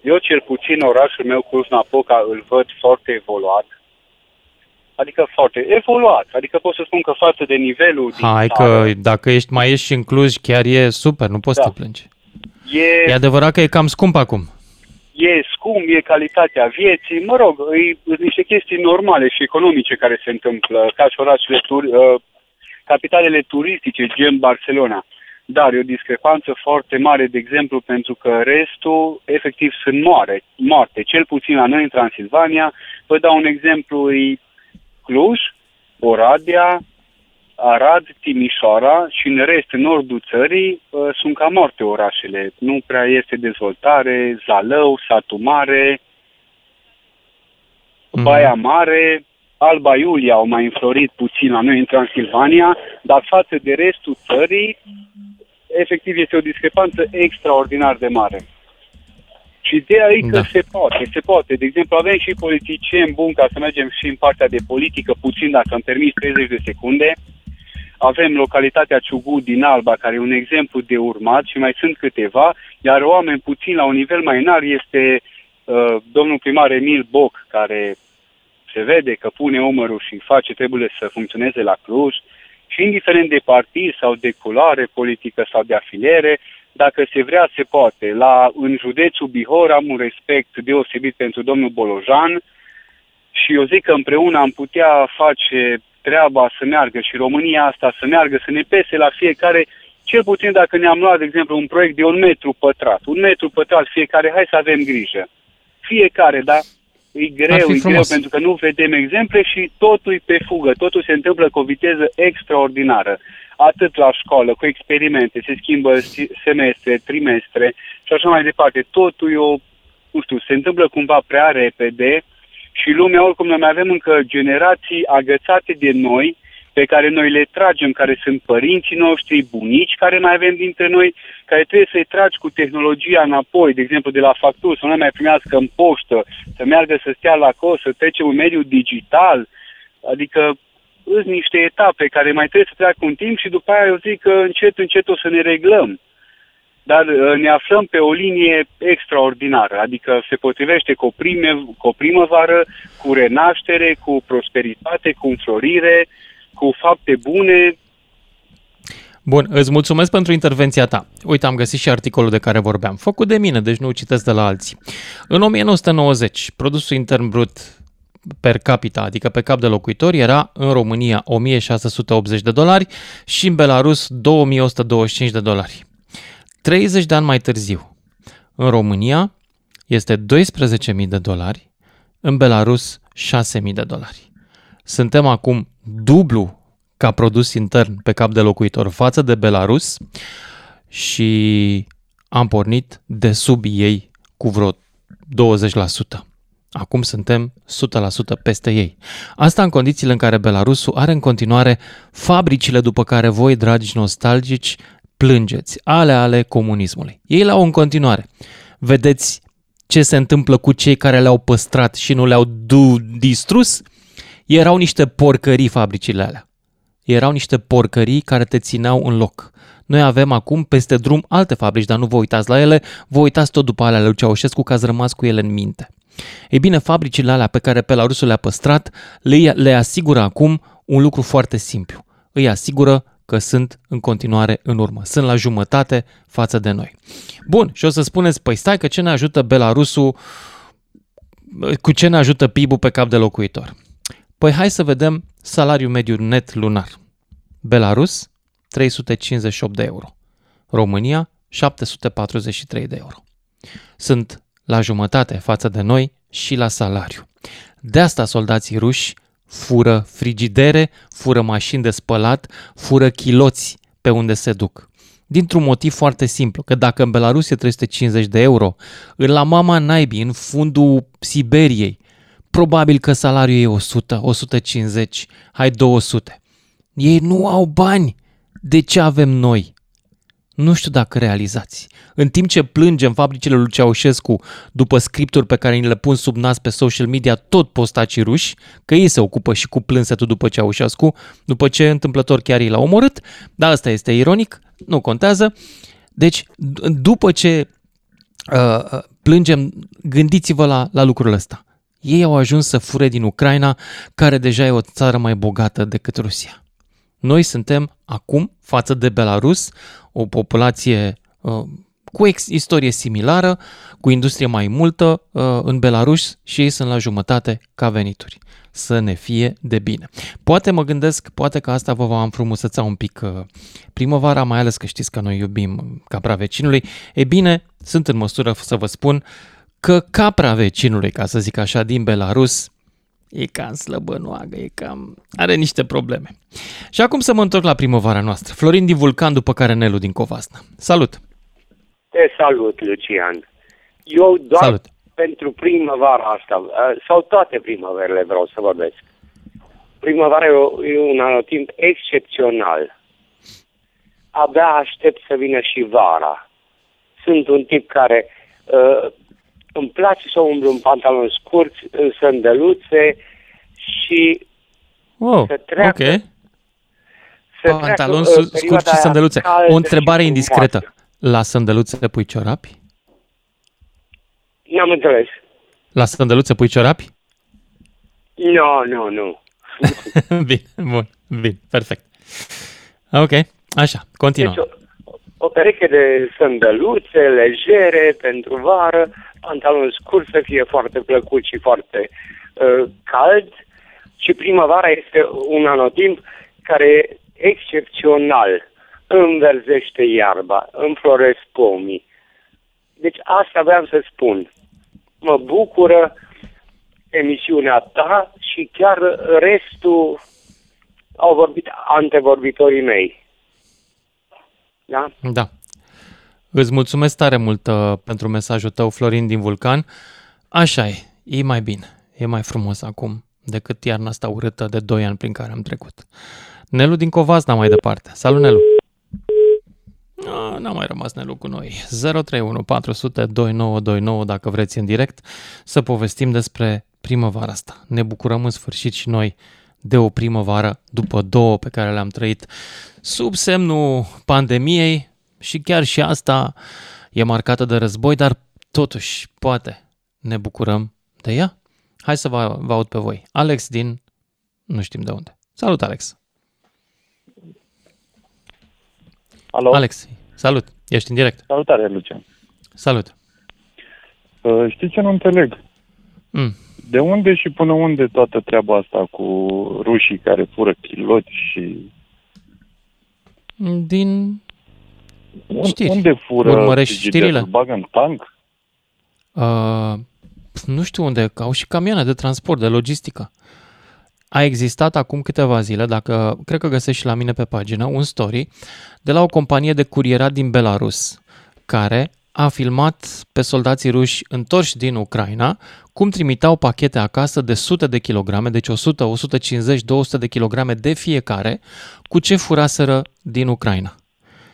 Eu cel puțin orașul meu, Cluj-Napoca, îl văd foarte evoluat. Adică foarte evoluat. Adică pot să spun că față de nivelul Hai din că țară, dacă ești, mai ești și în Cluj, chiar e super, nu poți da. să te plângi. E, e adevărat că e cam scump acum. E scump, e calitatea vieții, mă rog, e niște chestii normale și economice care se întâmplă, ca și orașele, turi, uh, capitalele turistice, gen Barcelona. Dar e o discrepanță foarte mare, de exemplu, pentru că restul efectiv sunt moare, moarte. Cel puțin la noi în Transilvania, vă dau un exemplu, e Cluj, Oradea, Arad, Timișoara și în rest, în nordul țării, uh, sunt cam morte orașele. Nu prea este dezvoltare, Zalău, Satu Mare, mm. Baia Mare, Alba Iulia au mai înflorit puțin la noi în Transilvania, dar față de restul țării, efectiv este o discrepanță extraordinar de mare. Și ideea e că da. se poate, se poate. De exemplu, avem și politicieni buni ca să mergem și în partea de politică puțin, dacă îmi permis 30 de secunde. Avem localitatea Ciugu din Alba, care e un exemplu de urmat și mai sunt câteva, iar oameni puțin la un nivel mai înalt este uh, domnul primar Emil Boc, care se vede că pune umărul și face trebuie să funcționeze la Cluj și indiferent de partid sau de culoare politică sau de afiliere, dacă se vrea, se poate. La, în județul Bihor am un respect deosebit pentru domnul Bolojan și eu zic că împreună am putea face treaba să meargă și România asta să meargă, să ne pese la fiecare, cel puțin dacă ne-am luat, de exemplu, un proiect de un metru pătrat. Un metru pătrat fiecare, hai să avem grijă. Fiecare, da? E greu, e greu pentru că nu vedem exemple și totul e pe fugă, totul se întâmplă cu o viteză extraordinară. Atât la școală, cu experimente, se schimbă semestre, trimestre și așa mai departe. Totul e o, nu știu, se întâmplă cumva prea repede și lumea, oricum, noi mai avem încă generații agățate de noi pe care noi le tragem, care sunt părinții noștri, bunici care mai avem dintre noi, care trebuie să-i tragi cu tehnologia înapoi, de exemplu de la facturi, să nu mai primească în poștă, să meargă să stea la cost, să trecem în mediul digital, adică sunt niște etape care mai trebuie să treacă un timp și după aia eu zic că încet, încet o să ne reglăm. Dar uh, ne aflăm pe o linie extraordinară, adică se potrivește cu o, prime, cu o primăvară, cu renaștere, cu prosperitate, cu înflorire, cu fapte bune. Bun, îți mulțumesc pentru intervenția ta. Uite, am găsit și articolul de care vorbeam. Făcut de mine, deci nu citesc de la alții. În 1990, produsul intern brut per capita, adică pe cap de locuitor, era în România 1680 de dolari și în Belarus 2125 de dolari. 30 de ani mai târziu, în România este 12.000 de dolari, în Belarus 6.000 de dolari. Suntem acum dublu ca produs intern pe cap de locuitor față de Belarus și am pornit de sub ei cu vreo 20%. Acum suntem 100% peste ei. Asta în condițiile în care Belarusul are în continuare fabricile după care voi, dragi nostalgici, plângeți, ale ale comunismului. Ei l-au în continuare. Vedeți ce se întâmplă cu cei care le-au păstrat și nu le-au du- distrus, erau niște porcării fabricile alea. Erau niște porcării care te țineau în loc. Noi avem acum peste drum alte fabrici, dar nu vă uitați la ele, vă uitați tot după alea lui Ceaușescu că ați rămas cu ele în minte. Ei bine, fabricile alea pe care Belarusul le-a păstrat le, le asigură acum un lucru foarte simplu. Îi asigură că sunt în continuare în urmă. Sunt la jumătate față de noi. Bun, și o să spuneți, păi stai că ce ne ajută Belarusul, cu ce ne ajută PIB-ul pe cap de locuitor? Păi hai să vedem salariul mediu net lunar. Belarus, 358 de euro. România, 743 de euro. Sunt la jumătate față de noi și la salariu. De asta soldații ruși fură frigidere, fură mașini de spălat, fură chiloți pe unde se duc. Dintr-un motiv foarte simplu, că dacă în Belarus e 350 de euro, în la mama naibii, în fundul Siberiei, probabil că salariul e 100, 150, hai 200. Ei nu au bani. De ce avem noi? Nu știu dacă realizați. În timp ce plângem fabricile lui Ceaușescu după scripturi pe care ni le pun sub nas pe social media tot postacii ruși, că ei se ocupă și cu plânsetul după Ceaușescu, după ce întâmplător chiar i l-a omorât, dar asta este ironic, nu contează. Deci, d- după ce uh, uh, plângem, gândiți-vă la, la lucrul ăsta. Ei au ajuns să fure din Ucraina, care deja e o țară mai bogată decât Rusia. Noi suntem acum, față de Belarus, o populație uh, cu ex- istorie similară, cu industrie mai multă uh, în Belarus și ei sunt la jumătate ca venituri. Să ne fie de bine. Poate mă gândesc, poate că asta vă va înfrumuseța un pic uh, primăvara, mai ales că știți că noi iubim capra vecinului. E bine, sunt în măsură să vă spun că capra vecinului, ca să zic așa, din Belarus, e cam slăbănoagă, e cam... are niște probleme. Și acum să mă întorc la primăvara noastră. Florin din Vulcan, după care Nelu din Covasna. Salut! Te salut, Lucian. Eu doar Salut. pentru primăvara asta, uh, sau toate primăverile vreau să vorbesc. Primăvara e, o- e un anotimp excepțional. Abia aștept să vină și vara. Sunt un tip care uh, îmi place să umblu în pantaloni scurți, în sândăluțe și Wow, Să treacă- ok. să Pantaloni treacă, uh, su- scurți perioada și aia sândăluțe. caldă O întrebare și indiscretă. La sândăluțe pui ciorapi? N-am înțeles. La sândăluțe pui ciorapi? Nu, nu, nu. bine, bun, bine, perfect. Ok, așa, continuăm. Deci o, o pereche de sândăluțe legere pentru vară, pantaloni scurt să fie foarte plăcut și foarte uh, cald și primăvara este un anotimp care e excepțional. Înverzește iarba, înfloresc pomii. Deci asta vreau să spun. Mă bucură emisiunea ta și chiar restul au vorbit antevorbitorii mei. Da? Da. Îți mulțumesc tare mult uh, pentru mesajul tău, Florin din Vulcan. Așa e, e mai bine, e mai frumos acum decât iarna asta urâtă de 2 ani prin care am trecut. Nelu din Covasna mai departe. Salut, Nelu! Ah, N-a mai rămas Nelu cu noi. 031 400 2929 dacă vreți în direct să povestim despre primăvara asta. Ne bucurăm în sfârșit și noi de o primăvară după două pe care le-am trăit sub semnul pandemiei și chiar și asta e marcată de război, dar totuși, poate, ne bucurăm de ea? Hai să vă, vă aud pe voi. Alex din nu știm de unde. Salut, Alex! Alo? Alex, salut! Ești în direct. Salutare, Lucian. Salut! Uh, știți ce nu înțeleg? Mm. De unde și până unde toată treaba asta cu rușii care fură chiloți și... Din știri. Unde fură Urmărești frigiderul? știrile? Bagă în tank? Uh, nu știu unde, că au și camioane de transport, de logistică. A existat acum câteva zile, dacă cred că găsești și la mine pe pagină, un story de la o companie de curierat din Belarus care a filmat pe soldații ruși întorși din Ucraina cum trimiteau pachete acasă de sute de kilograme, deci 100, 150, 200 de kilograme de fiecare, cu ce furaseră din Ucraina.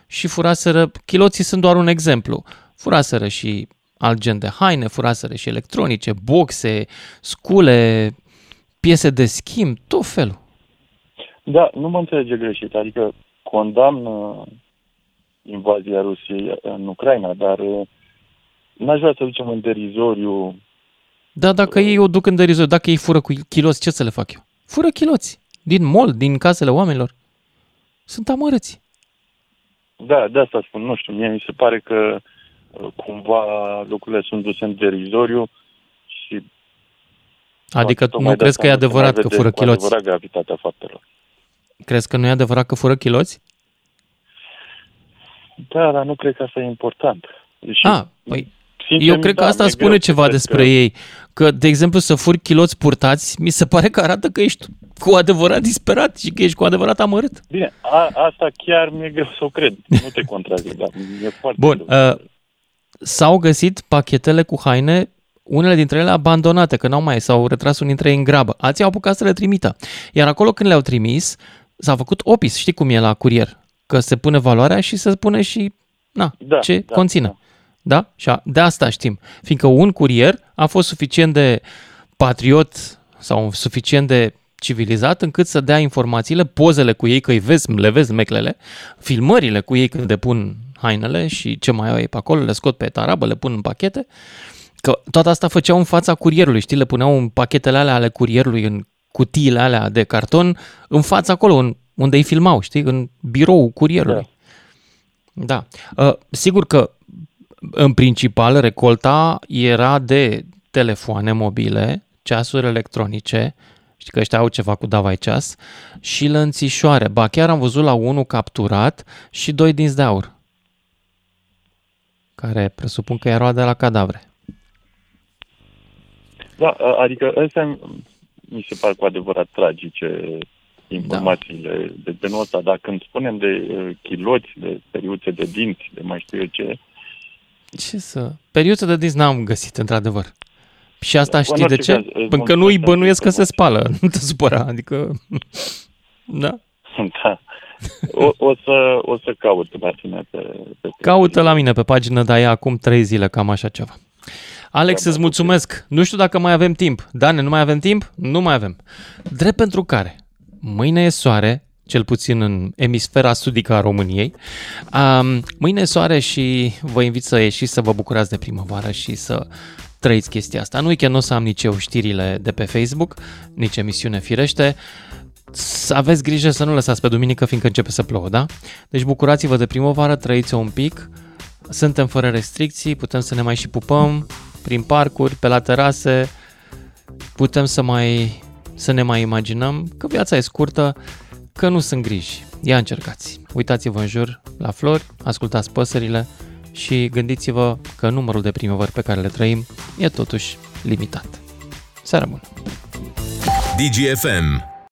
Și furaseră, chiloții sunt doar un exemplu, furaseră și alt gen de haine, furaseră și electronice, boxe, scule, piese de schimb, tot felul. Da, nu mă înțelege greșit. Adică condamn uh, invazia Rusiei în Ucraina, dar uh, n-aș vrea să ducem în derizoriu. Da, dacă ei o duc în derizoriu, dacă ei fură cu chiloți, ce să le fac eu? Fură chiloți. Din mall, din casele oamenilor. Sunt amărăți. Da, de asta spun, nu știu, mie mi se pare că uh, cumva lucrurile sunt duse în derizoriu și... Adică tocmai nu de crezi asta că e nu se mai adevărat că vede fură cu chiloți? adevărat gravitatea faptelor. Crezi că nu e adevărat că fură chiloți? Da, dar nu cred că asta e important. Deși, Ah, păi, sincer, Eu cred că da, asta mi-e spune greu să ceva cred despre că- ei. Că, de exemplu, să furi chiloți purtați, mi se pare că arată că ești cu adevărat disperat și că ești cu adevărat amărât. Bine, a, asta chiar mi-e greu să o cred. Nu te contrazic, dar mi-e foarte Bun, greu. uh, s-au găsit pachetele cu haine, unele dintre ele abandonate, că n-au mai, s-au retras unii dintre ei în grabă. Alții au apucat să le trimită. Iar acolo când le-au trimis, s-a făcut opis, știi cum e la curier? Că se pune valoarea și se spune și na, Da, ce da, conține. Da? Și a, de asta știm. Fiindcă un curier a fost suficient de patriot sau suficient de civilizat încât să dea informațiile, pozele cu ei, că îi vezi, le vezi meclele, filmările cu ei când depun hainele și ce mai au ei pe acolo, le scot pe tarabă, le pun în pachete, că toată asta făceau în fața curierului, știi, le puneau în pachetele alea ale curierului, în cutiile alea de carton, în fața acolo, în, unde îi filmau, știi, în birou curierului. Da. Uh, sigur că în principal recolta era de telefoane mobile, ceasuri electronice, știi că ăștia au ceva cu davai ceas, și lănțișoare. Ba chiar am văzut la unul capturat și doi dinți de aur, care presupun că erau de la cadavre. Da, a- adică ăstea mi se par cu adevărat tragice informațiile da. de genul ăsta, dar când spunem de uh, chiloți, de periuțe de dinți, de mai știu eu ce, Ce să... Periuță de dinți n-am găsit, într-adevăr. Și asta În știi de orice ce? caz, îți Pentru că mulțumesc nu îi pentru bănuiesc că se spală. Nu te supăra, adică... Da. da. O, o, să, o să caut la tine pe, pe Caută la mine pe pagină, dar e acum trei zile, cam așa ceva. Alex, îți mulțumesc. Nu știu dacă mai avem timp. Dane, nu mai avem timp? Nu mai avem. Drept pentru care mâine e soare, cel puțin în emisfera sudică a României. Um, mâine e soare și vă invit să ieșiți să vă bucurați de primăvară și să trăiți chestia asta. Nu că nu o să am nici eu știrile de pe Facebook, nici emisiune firește. Să aveți grijă să nu lăsați pe duminică, fiindcă începe să plouă, da? Deci bucurați-vă de primăvară, trăiți-o un pic. Suntem fără restricții, putem să ne mai și pupăm prin parcuri, pe la terase, putem să mai să ne mai imaginăm că viața e scurtă, că nu sunt griji. Ia încercați. Uitați-vă în jur la flori, ascultați păsările și gândiți-vă că numărul de primăvări pe care le trăim e totuși limitat. Seară bună! DGFM